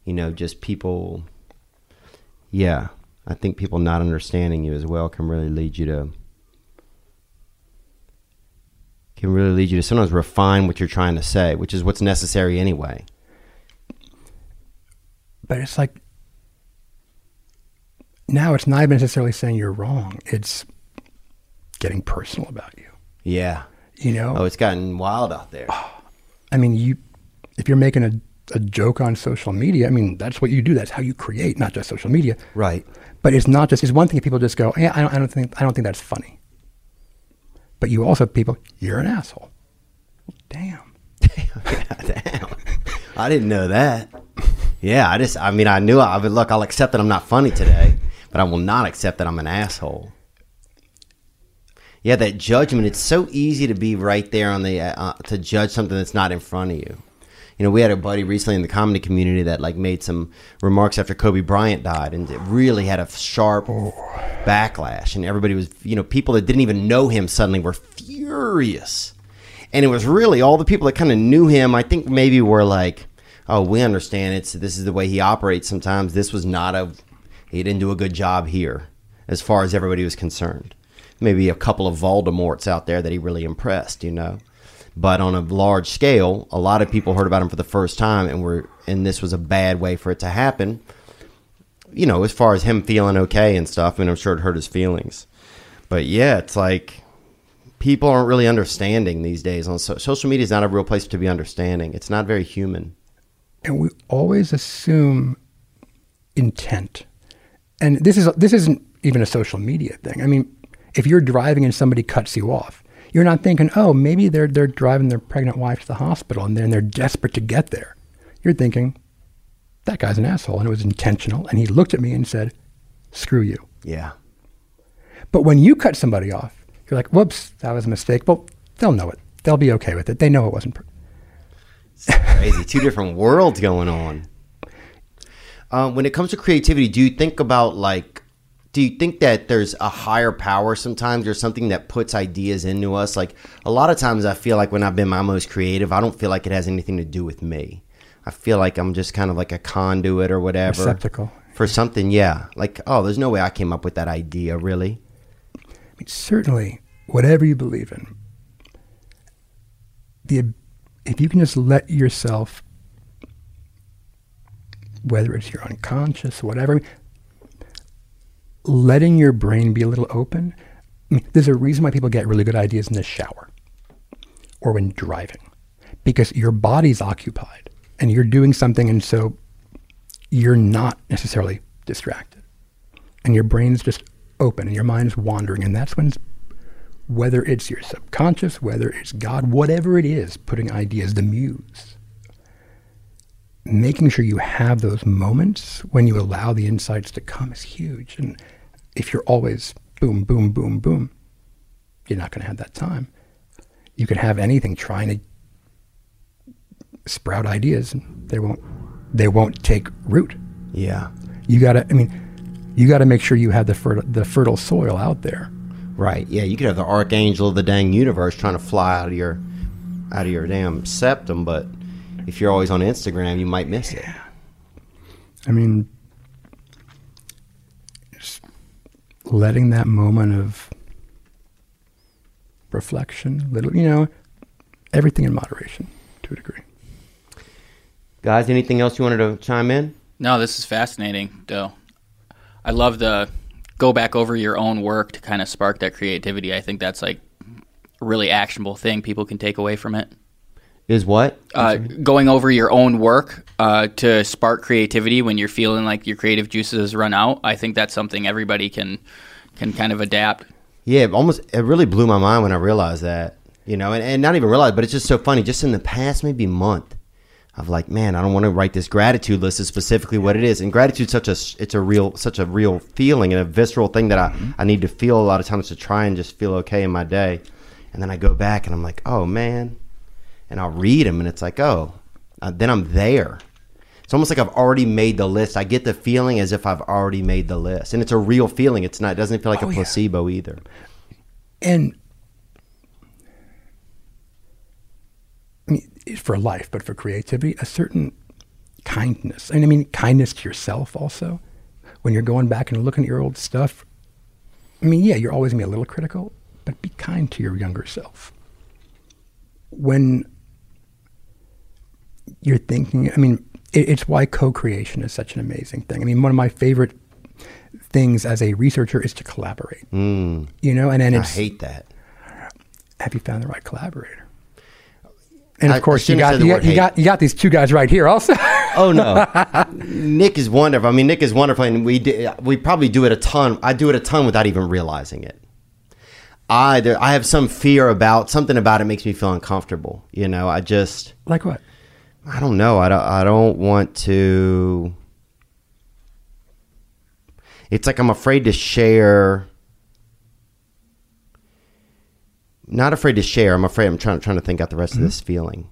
You know, just people. Yeah. I think people not understanding you as well can really lead you to. Can really lead you to sometimes refine what you're trying to say, which is what's necessary anyway.
But it's like now it's not even necessarily saying you're wrong. It's getting personal about you.
Yeah.
You know?
Oh, it's gotten wild out there.
I mean, you if you're making a a joke on social media. I mean, that's what you do. That's how you create, not just social media.
Right.
But it's not just. It's one thing if people just go, "Yeah, I don't, I don't think I don't think that's funny." But you also people, you're an asshole. Damn. Damn.
I didn't know that. Yeah, I just, I mean, I knew I would look, I'll accept that I'm not funny today, but I will not accept that I'm an asshole. Yeah, that judgment, it's so easy to be right there on the, uh, to judge something that's not in front of you. You know, we had a buddy recently in the comedy community that like made some remarks after Kobe Bryant died, and it really had a sharp backlash. And everybody was, you know, people that didn't even know him suddenly were furious. And it was really all the people that kind of knew him. I think maybe were like, "Oh, we understand. It's this is the way he operates. Sometimes this was not a, he didn't do a good job here, as far as everybody was concerned. Maybe a couple of Voldemorts out there that he really impressed, you know." But on a large scale, a lot of people heard about him for the first time, and were and this was a bad way for it to happen. You know, as far as him feeling okay and stuff, and I'm sure it hurt his feelings. But yeah, it's like people aren't really understanding these days. On so- social media is not a real place to be understanding. It's not very human.
and we always assume intent. And this is this isn't even a social media thing. I mean, if you're driving and somebody cuts you off, you're not thinking, "Oh, maybe they're they're driving their pregnant wife to the hospital and they're, they're desperate to get there." You're thinking, "That guy's an asshole," and it was intentional. And he looked at me and said, "Screw you."
Yeah.
But when you cut somebody off, you're like, "Whoops, that was a mistake." Well, they'll know it. They'll be okay with it. They know it wasn't. Per-
Crazy. Two different worlds going on. Um, when it comes to creativity, do you think about like, do you think that there's a higher power sometimes or something that puts ideas into us? Like a lot of times I feel like when I've been my most creative, I don't feel like it has anything to do with me. I feel like I'm just kind of like a conduit or whatever.
Receptacle.
For something, yeah. Like, oh, there's no way I came up with that idea, really.
I mean, certainly, whatever you believe in, the if you can just let yourself, whether it's your unconscious, whatever, letting your brain be a little open. There's a reason why people get really good ideas in the shower or when driving, because your body's occupied and you're doing something, and so you're not necessarily distracted, and your brain's just open and your mind's wandering, and that's when it's whether it's your subconscious, whether it's God, whatever it is, putting ideas, the muse, making sure you have those moments when you allow the insights to come is huge. And if you're always boom, boom, boom, boom, you're not going to have that time. You can have anything trying to sprout ideas, and they won't. They won't take root.
Yeah.
You got to. I mean, you got to make sure you have the fertile, the fertile soil out there.
Right. Yeah, you could have the archangel of the dang universe trying to fly out of your out of your damn septum, but if you're always on Instagram, you might miss it.
I mean, just letting that moment of reflection, little, you know, everything in moderation to a degree.
Guys, anything else you wanted to chime in?
No, this is fascinating, though. I love the go back over your own work to kind of spark that creativity. I think that's like a really actionable thing people can take away from it.
Is what?
Uh, going over your own work uh, to spark creativity when you're feeling like your creative juices run out. I think that's something everybody can can kind of adapt.
Yeah, it almost it really blew my mind when I realized that. You know, and, and not even realize, but it's just so funny. Just in the past maybe month, of like, man, I don't want to write this gratitude list is specifically what it is. And gratitude such a it's a real such a real feeling and a visceral thing that I, I need to feel a lot of times to try and just feel okay in my day. And then I go back and I'm like, oh man, and I'll read them and it's like, oh, uh, then I'm there. It's almost like I've already made the list. I get the feeling as if I've already made the list, and it's a real feeling. It's not. It doesn't feel like
Oh,
a
yeah.
placebo either.
And I mean, for life, but for creativity, a certain kindness. And I mean, kindness to yourself also. When you're going back and looking at your old stuff, I mean, yeah, you're always going to be a little critical, but be kind to your younger self. When you're thinking, I mean, it, it's why co creation is such an amazing thing. I mean, one of my favorite things as a researcher is to collaborate.
Mm.
You know, and then
I hate that.
have you found the right collaborator? And
I- I
of course, you got you, got you got you got these two guys right here also.
Oh no, Nick is wonderful. I mean, Nick is wonderful, and we do, we probably do it a ton. I do it a ton without even realizing it. I there, I have some fear about something about it makes me feel uncomfortable. You know, I just
like what?
I don't know. I don't. I don't want to. It's like I'm afraid to share. Not afraid to share. I'm afraid. I'm trying trying to think out the rest of this feeling.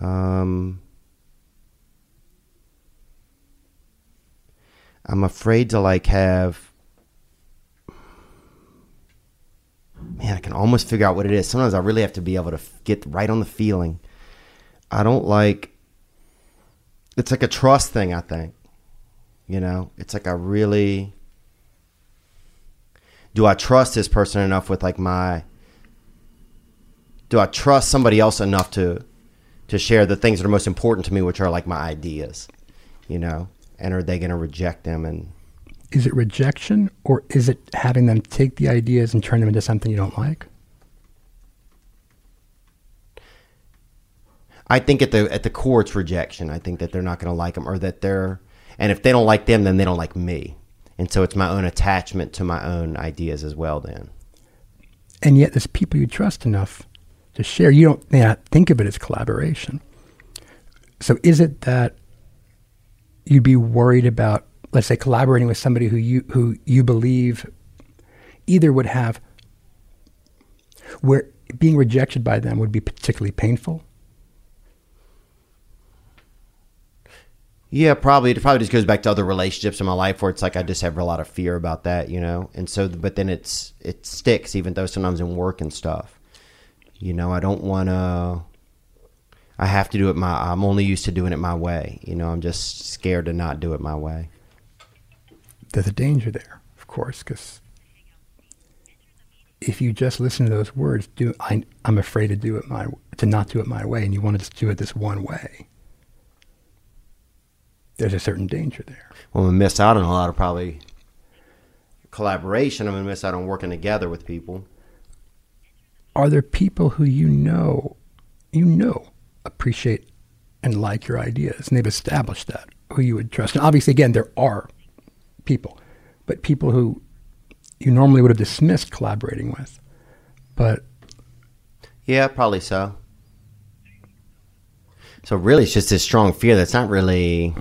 Um, I'm afraid to like have. Man, I can almost figure out what it is. Sometimes I really have to be able to get right on the feeling. I don't like. It's like a trust thing. I think. You know, it's like I really. Do I trust this person enough with like my. Do I trust somebody else enough to, to share the things that are most important to me, which are like my ideas, you know, and are they going to reject them and
Is it rejection or is it having them take the ideas and turn them into something you don't like?
I think at the at the core it's rejection. I think that they're not going to like them, or that they're, and if they don't like them, then they don't like me, and so it's my own attachment to my own ideas as well. Then
And yet, there's people you trust enough to share. You don't not think of it as collaboration. So, is it that you'd be worried about, let's say, collaborating with somebody who you who you believe either would have where being rejected by them would be particularly painful?
Yeah, probably it probably just goes back to other relationships in my life where it's like I just have a lot of fear about that, you know, and so but then it's it sticks even though sometimes in work and stuff, you know, I don't want to. I have to do it my. I'm only used to doing it my way. You know, I'm just scared to not do it my way.
There's a danger there, of course, because if you just listen to those words, do I, I'm afraid to do it my to not do it my way, and you want to just do it this one way. There's a certain danger there.
Well, I'm gonna miss out on a lot of probably collaboration. I'm gonna miss out on working together with people.
Are there people who you know, you know, appreciate and like your ideas, and they've established that who you would trust? And obviously, again, there are people, but people who you normally would have dismissed collaborating with, but
Yeah, probably so. So really, it's just this strong fear that's not really.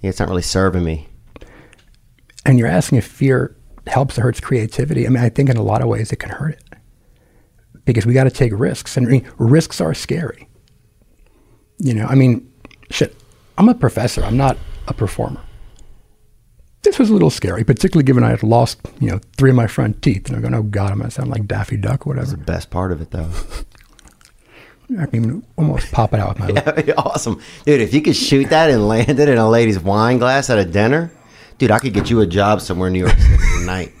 Yeah, it's not really serving me.
and you're asking if fear helps or hurts creativity. I mean, I think in a lot of ways it can hurt it because we got to take risks, and risks are scary. You know, I mean, shit. I'm a professor. I'm not a performer. This was a little scary, particularly given I had lost, you know, three of my front teeth, and I'm going, "Oh God, I'm going to sound like Daffy Duck, or whatever."
That's the best part of it, though.
I can even almost pop it out with my lip.
That'd be awesome, dude. If you could shoot that and land it in a lady's wine glass at a dinner, dude, I could get you a job somewhere in New York City tonight.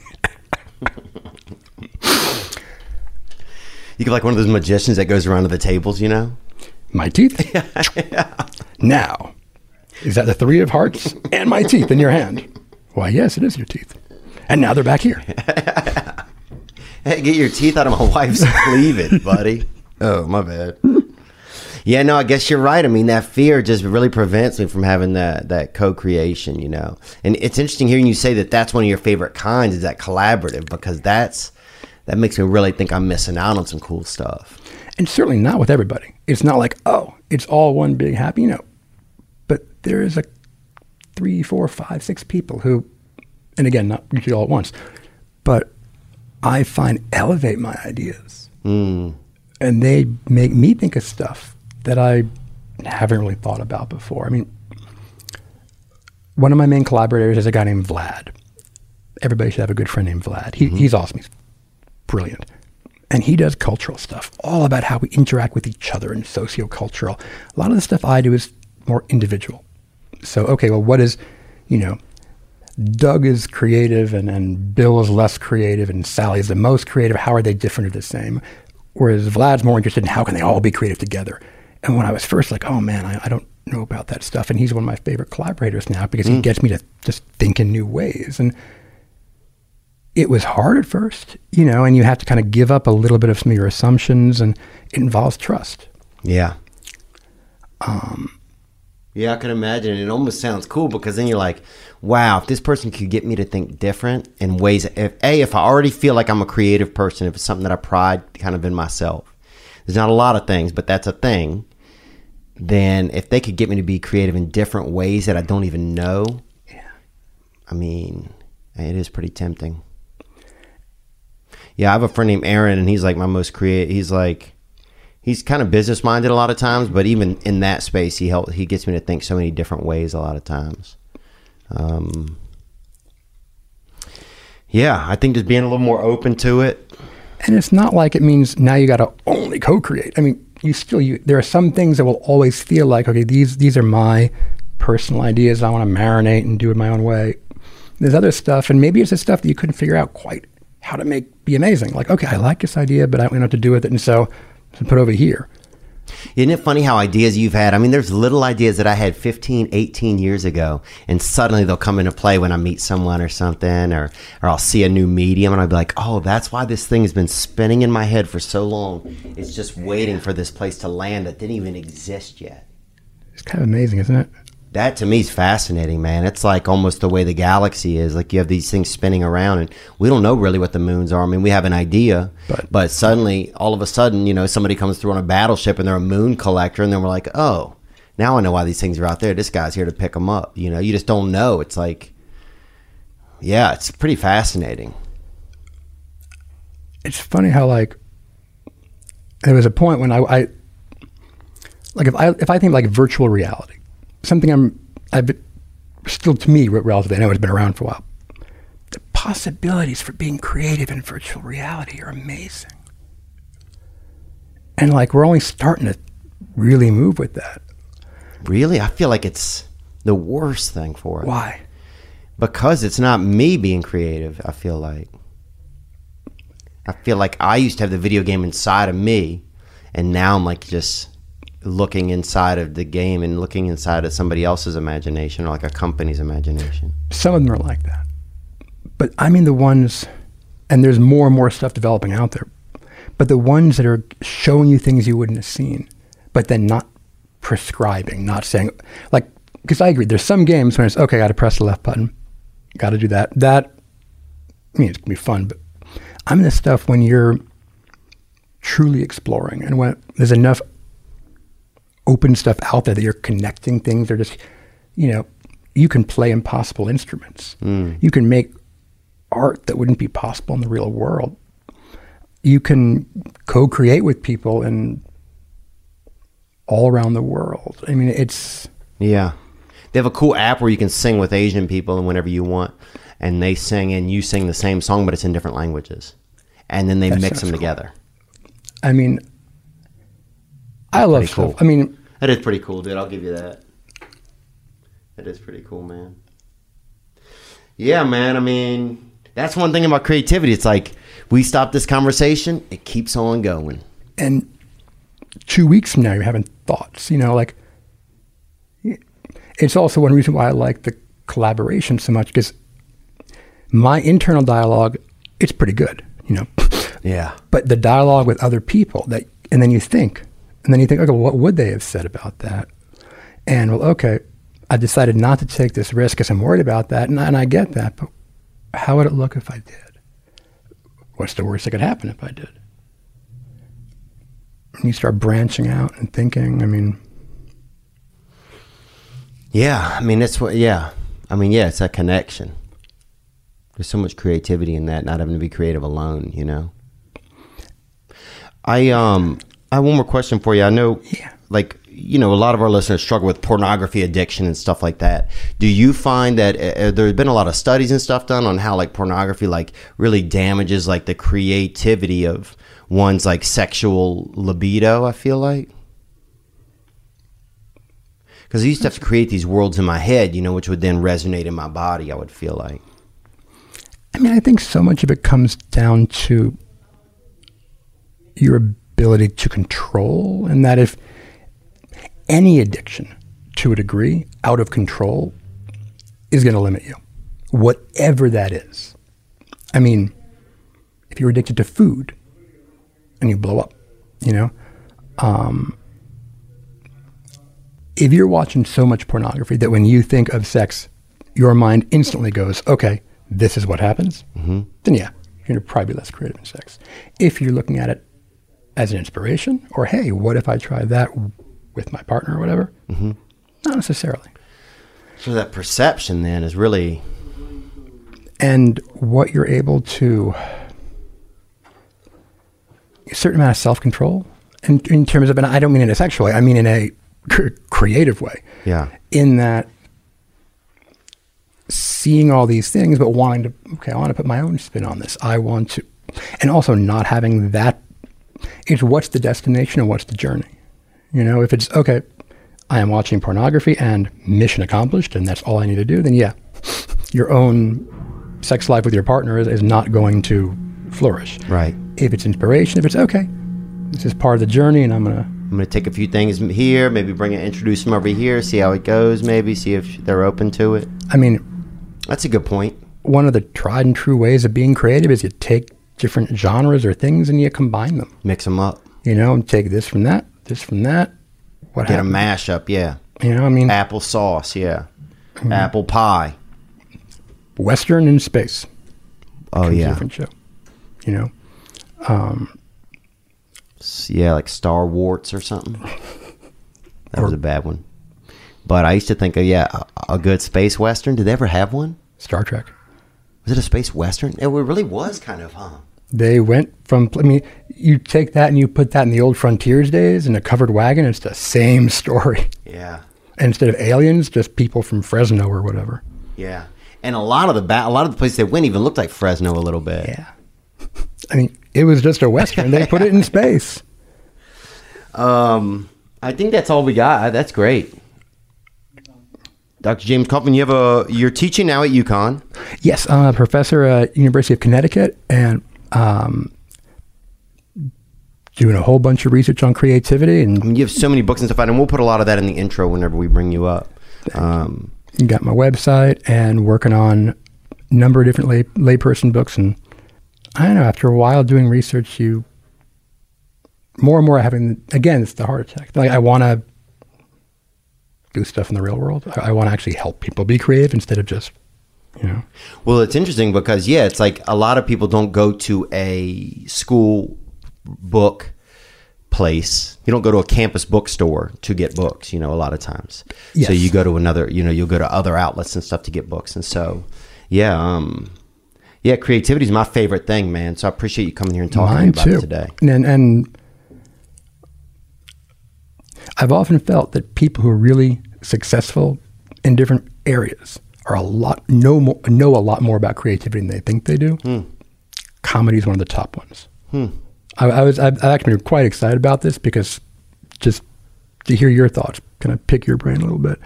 you could like one of those magicians that goes around to the tables, you know.
My teeth. yeah. Now, is that the three of hearts and my teeth in your hand? Why, yes, it is your teeth. And now they're back here.
Hey, get your teeth out of my wife's cleavage, buddy. Oh, my bad. Yeah, no, I guess you're right. I mean, that fear just really prevents me from having that that co-creation, you know. And it's interesting hearing you say that that's one of your favorite kinds is that collaborative because that's that makes me really think I'm missing out on some cool stuff.
And certainly not with everybody. It's not like, oh, it's all one big happy, you know. But there is a three, four, five, six people who, and again, not usually all at once, but I find elevate my ideas.
Mm.
And they make me think of stuff that I haven't really thought about before. I mean, one of my main collaborators is a guy named Vlad. Everybody should have a good friend named Vlad. He, mm-hmm. He's awesome. He's brilliant. And he does cultural stuff, all about how we interact with each other and sociocultural. A lot of the stuff I do is more individual. So, okay, well, what is, you know, Doug is creative and, and Bill is less creative and Sally is the most creative. How are they different or the same? Whereas Vlad's more interested in how can they all be creative together. And when I was first like, oh man, I, I don't know about that stuff. And he's one of my favorite collaborators now because he
Mm.
gets me to just think in new ways. And it was hard at first, you know, and you have to kind of give up a little bit of some of your assumptions and it involves trust.
Yeah.
Um,
Yeah, I can imagine. It almost sounds cool because then you're like, wow, if this person could get me to think different in ways, if A, if I already feel like I'm a creative person, if it's something that I pride kind of in myself, there's not a lot of things, but that's a thing. Then if they could get me to be creative in different ways that I don't even know, yeah. I mean, it is pretty tempting. Yeah, I have a friend named Aaron, and he's like my most creative. He's like, he's kind of business minded a lot of times, but even in that space, he help he gets me to think so many different ways a lot of times. Um, yeah, I think just being a little more open to it.
And it's not like it means now you got to only co-create. I mean, you still you there are some things that will always feel like okay, these these are my personal ideas. I want to marinate and do it my own way. There's other stuff, and maybe it's the stuff that you couldn't figure out quite how to make be amazing. Like, okay, I like this idea, but I don't know what to do with it, and so put over here.
Isn't it funny how ideas you've had? I mean, there's little ideas that I had 15, 18 years ago, and suddenly they'll come into play when I meet someone or something, or, or I'll see a new medium, and I'll be like, oh, that's why this thing has been spinning in my head for so long. It's just waiting for this place to land that didn't even exist yet.
It's kind of amazing, isn't it?
That to me is fascinating, man. It's like almost the way the galaxy is. Like you have these things spinning around, and we don't know really what the moons are. I mean, we have an idea, but, but suddenly, all of a sudden, you know, somebody comes through on a battleship and they're a moon collector, and then we're like, oh, now I know why these things are out there. This guy's here to pick them up. You know, you just don't know. It's like, yeah, it's pretty fascinating.
It's funny how like there was a point when I, I like if I if I think like virtual reality, something I'm I've still to me relatively. I know it's been around for a while. The possibilities for being creative in virtual reality are amazing, and like we're only starting to really move with that.
Really, I feel like it's the worst thing for it.
Why?
Because it's not me being creative. I feel like. I feel like I used to have the video game inside of me, and now I'm like just looking inside of the game and looking inside of somebody else's imagination or like a company's imagination.
Some of them are like that. But I mean the ones, and there's more and more stuff developing out there, but the ones that are showing you things you wouldn't have seen, but then not prescribing, not saying, like, because I agree, there's some games when it's, okay, I got to press the left button, got to do that. That, I mean, it's going to be fun, but I'm in the stuff when you're truly exploring and when there's enough open stuff out there that you're connecting things. They're just, you know, you can play impossible instruments.
Mm.
You can make art that wouldn't be possible in the real world. You can co-create with people and all around the world. I mean, it's
yeah. They have a cool app where you can sing with Asian people and whenever you want, and they sing and you sing the same song, but it's in different languages, and then they
That
mix them
cool.
together.
I mean, I love
pretty cool.
stuff. I mean,
That is pretty cool, dude. I'll give you that. That is pretty cool, man. Yeah, man. I mean, that's one thing about creativity. It's like we stop this conversation, it keeps on going.
and two weeks from now you're having thoughts you know like it's also one reason why i like the collaboration so much because my internal dialogue it's pretty good you know
Yeah.
but the dialogue with other people that and then you think and then you think okay what would they have said about that and well okay i decided not to take this risk because i'm worried about that and, I- and i get that but how would it look if i did what's the worst that could happen if i did and you start branching out and thinking i mean
Yeah, I mean that's what. Yeah, I mean yeah, it's a connection. There's so much creativity in that, not having to be creative alone. You know. I um I have one more question for you. I know, like you know, a lot of our listeners struggle with pornography addiction and stuff like that. Do you find that uh, there's been a lot of studies and stuff done on how like pornography like really damages like the creativity of one's like sexual libido? I feel like because I used to have to create these worlds in my head, you know, which would then resonate in my body. I would feel like.
I mean, I think so much of it comes down to your ability to control, and that if any addiction to a degree out of control is going to limit you, whatever that is. I mean, if you're addicted to food and you blow up, you know, um, if you're watching so much pornography that when you think of sex, your mind instantly goes, okay, this is what happens,
Mm-hmm.
then yeah, you're going to probably be less creative in sex. If you're looking at it as an inspiration, or hey, what if I try that with my partner or whatever?
Mm-hmm.
Not necessarily.
So that perception then is really
and what you're able to a certain amount of self-control in, in terms of and i don't mean in a sexual way i mean in a cr- creative way
yeah.
in that seeing all these things but wanting to okay i want to put my own spin on this i want to and also not having that it's what's the destination and what's the journey you know if it's okay i am watching pornography and mission accomplished and that's all i need to do then yeah your own sex life with your partner is, is not going to flourish
Right.
if it's inspiration if it's okay this is part of the journey and i'm gonna
I'm gonna take a few things here, maybe bring it, introduce them over here, see how it goes, maybe see if they're open to it.
i mean
That's a good point.
one of the tried and true ways of being creative is you take different genres or things and you combine them.
Mix them up,
You know, and take this from that, this from that. What
get a mashup. Yeah.
You know, I mean,
Apple sauce. Yeah.
Mhm.
Apple pie.
Western in space.
Oh yeah.
different show. You know, um,
Yeah, like Star Warts or something. That was a bad one. But I used to think, of, yeah, a, a good space western. Did they ever have one?
Star Trek.
Was it a space western? It really was kind of, huh?
They went from. I mean, you take that and you put that in the old frontiers days in a covered wagon. It's the same story.
Yeah.
And instead of aliens, just people from Fresno or whatever.
Yeah. And a lot of the ba- a lot of the places they went even looked like Fresno a little bit.
Yeah. I mean, it was just a western. they put it in space.
Um, I think that's all we got. That's great. Dr. James Kaufman, you have a you're teaching now at UConn.
Yes, I'm a professor at University of Connecticut and um, doing a whole bunch of research on creativity. And
I mean, you have so many books and stuff, and we'll put a lot of that in the intro whenever we bring you up. Um,
you got my website and working on a number of different lay, layperson books. And I don't know, after a while doing research, you more and more having, again, it's the heart attack. Like, I want to do stuff in the real world. I, I want to actually help people be creative instead of just, you know.
Well, it's interesting because yeah, it's like a lot of people don't go to a school book place. You don't go to a campus bookstore to get books, you know, a lot of times.
Yes.
So you go to another, you know, you'll go to other outlets and stuff to get books. And so, yeah, um yeah, creativity is my favorite thing, man. So I appreciate you coming here and talking
Mine
about
too.
it today.
And and I've often felt that people who are really successful in different areas are a lot know more, know a lot more about creativity than they think they do. Comedy is one of the top ones.
Hmm.
I, I was I've, I've actually been quite excited about this because just to hear your thoughts, kind of pick your brain a little bit.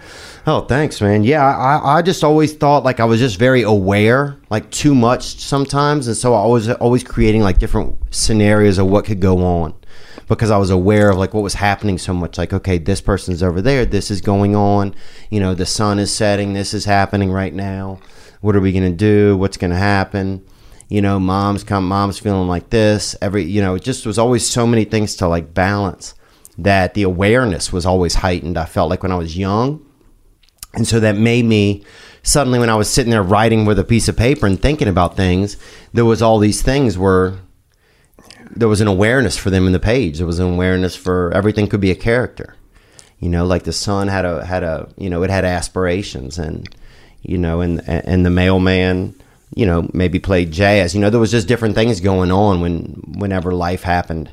Oh, thanks, man. Yeah, I, I just always thought like I was just very aware, like too much sometimes, and so I was always creating like different scenarios of what could go on because I was aware of like what was happening so much. Like, okay, this person's over there, this is going on. You know, the sun is setting, this is happening right now. What are we gonna do? What's gonna happen? You know, mom's come, mom's feeling like this. Every, you know, it just was always so many things to like balance that the awareness was always heightened. I felt like when I was young. And so that made me suddenly, when I was sitting there writing with a piece of paper and thinking about things, there was all these things where there was an awareness for them in the page. There was an awareness for everything could be a character. You know, like the sun had a had a you know it had aspirations, and you know, and and the mailman, you know, maybe played jazz. You know, there was just different things going on when whenever life happened.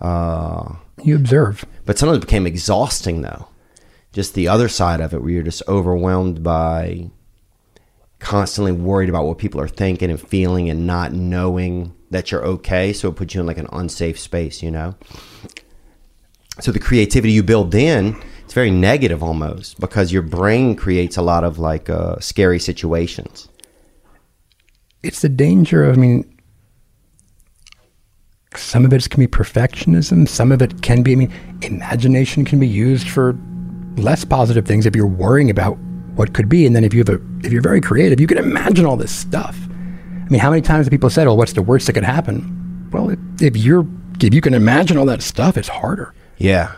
Uh,
You observe.
but sometimes it became exhausting though just the other side of it where you're just overwhelmed by constantly worried about what people are thinking and feeling and not knowing that you're okay so it puts you in like an unsafe space you know so the creativity you build in it's very negative almost because your brain creates a lot of like uh, scary situations
It's the danger of, I mean, some of it can be perfectionism. Some of it can be, I mean, imagination can be used for less positive things if you're worrying about what could be. And then if you have a, if you're very creative, you can imagine all this stuff. I mean, how many times have people said, "Oh, what's the worst that could happen?" Well, if, if you're, if you can imagine all that stuff, it's harder.
yeah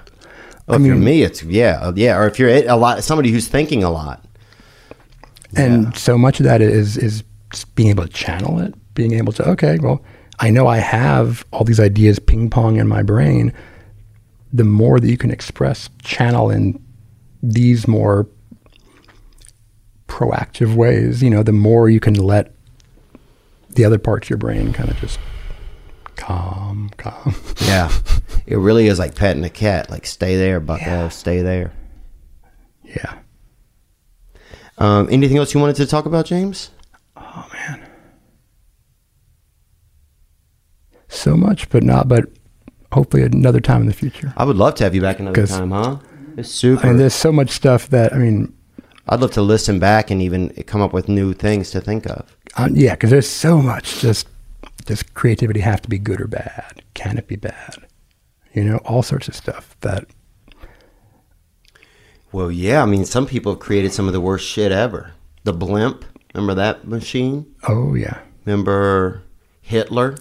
Well, if you're me, it's yeah, uh, yeah. Or if you're a lot, somebody who's thinking a lot.
And so much of that is is being able to channel it, being able to okay, well, I know I have all these ideas ping pong in my brain. The more that you can express, channel in these more proactive ways, you know, the more you can let the other parts of your brain kind of just calm, calm.
Yeah, it really is like petting a cat. Like stay there, Bucko, stay there.
Yeah.
Um, anything else you wanted to talk about, James? Oh, man.
So much, but not, but hopefully another time in the future.
I would love to have you back another time, huh? It's super.
I mean, there's so much stuff that, I mean,
I'd love to listen back and even come up with new things to think of.
Uh, yeah, because there's so much. Just does creativity have to be good or bad? Can it be bad? You know, all sorts of stuff that
Well, yeah. I mean, some people have created some of the worst shit ever. The blimp. Remember that machine?
Oh yeah.
Remember Hitler?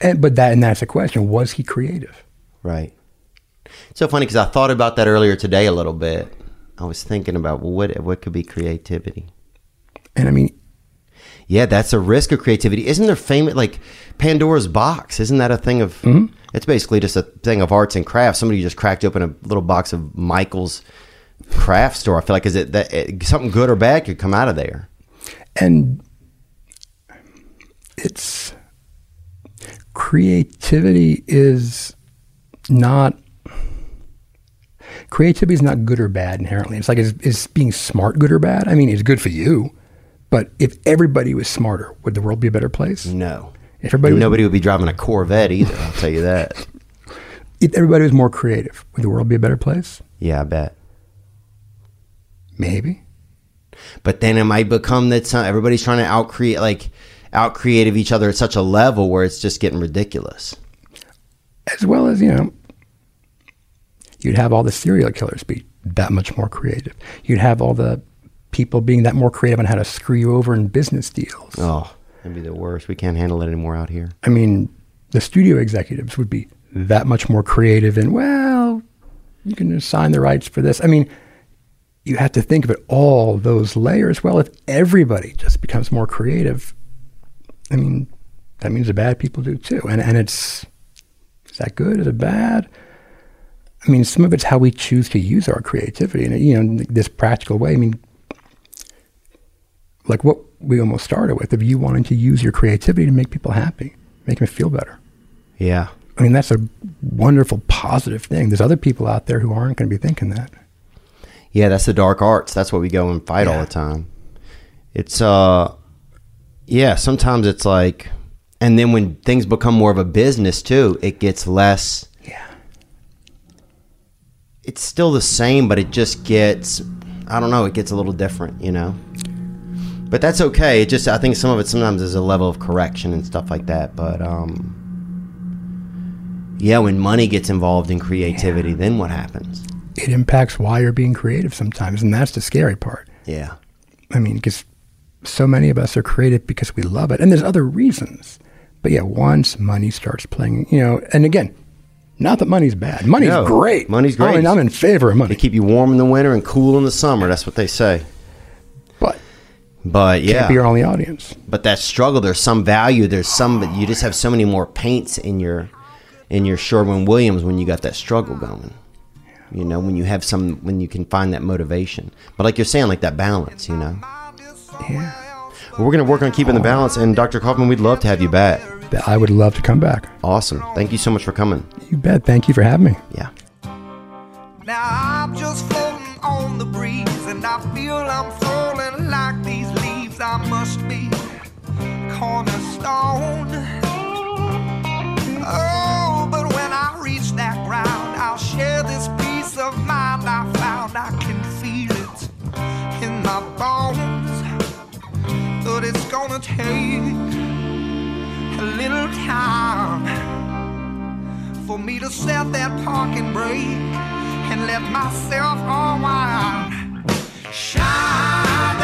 And, but that and that's the question: Was he creative?
Right. So funny because I thought about that earlier today a little bit. I was thinking about well, what what could be creativity?
And I mean,
Yeah, that's a risk of creativity. Isn't there famous like Pandora's box? Isn't that a thing of?
Mm-hmm.
It's basically just a thing of arts and crafts. Somebody just cracked open a little box of Michael's craft store. I feel like is it that it, something good or bad could come out of there?
and it's creativity is not creativity is not good or bad inherently. It's like is, is being smart good or bad? I mean, it's good for you, but if everybody was smarter, would the world be a better place?
No.
If everybody was,
Nobody would be driving a Corvette either. I'll tell you that.
if everybody was more creative, would the world be a better place?
Yeah, I bet.
Maybe.
But then it might become that some, everybody's trying to out create like out creative each other at such a level where it's just getting ridiculous.
As well as, you know, you'd have all the serial killers be that much more creative. You'd have all the people being that more creative on how to screw you over in business deals.
Oh, that'd be the worst. We can't handle it anymore out here.
I mean, the studio executives would be that much more creative and, well, you can assign the rights for this. I mean, you have to think of it all those layers. Well, if everybody just becomes more creative, I mean, that means the bad people do too. And and it's is that good? Is it bad? I mean, some of it's how we choose to use our creativity, and you know, in this practical way. I mean, like what we almost started with, of you wanting to use your creativity to make people happy, make them feel better.
Yeah.
I mean, that's a wonderful, positive thing. There's other people out there who aren't going to be thinking that.
Yeah, that's the dark arts. That's what we go and fight all the time. It's uh yeah, sometimes it's like and then when things become more of a business too, it gets less
Yeah.
It's still the same, but it just gets I don't know, it gets a little different, you know. But that's okay. It just I think some of it sometimes is a level of correction and stuff like that, but um yeah, when money gets involved in creativity, then what happens?
It impacts why you're being creative sometimes, and that's the scary part.
Yeah.
I mean, because so many of us are creative because we love it, and there's other reasons. But yeah, once money starts playing, you know, and again, not that money's bad. Money's
No,
great.
Money's great.
I mean, I'm in favor of money.
They keep you warm in the winter and cool in the summer. That's what they say.
But
but yeah,
Can't be your only audience.
But that struggle, there's some value. There's some. You just have so many more paints in your in your Sherwin Williams when you got that struggle going. You know, when you have some, when you can find that motivation. But like you're saying, like that balance. You know.
Yeah.
Well, we're gonna work on keeping the balance. And Dr. Kaufman, we'd love to have you back.
I would love to come back.
Awesome. Thank you so much for coming.
You bet. Thank you for having me.
Yeah.
Now I'm just floating on the breeze, and I feel I'm falling like these leaves. I must be cornerstone. Oh, but when I reach that ground, I'll share this peace of mind I found. I can feel it in my bones, but it's gonna take a little time for me to set that parking brake and let myself unwind. Shine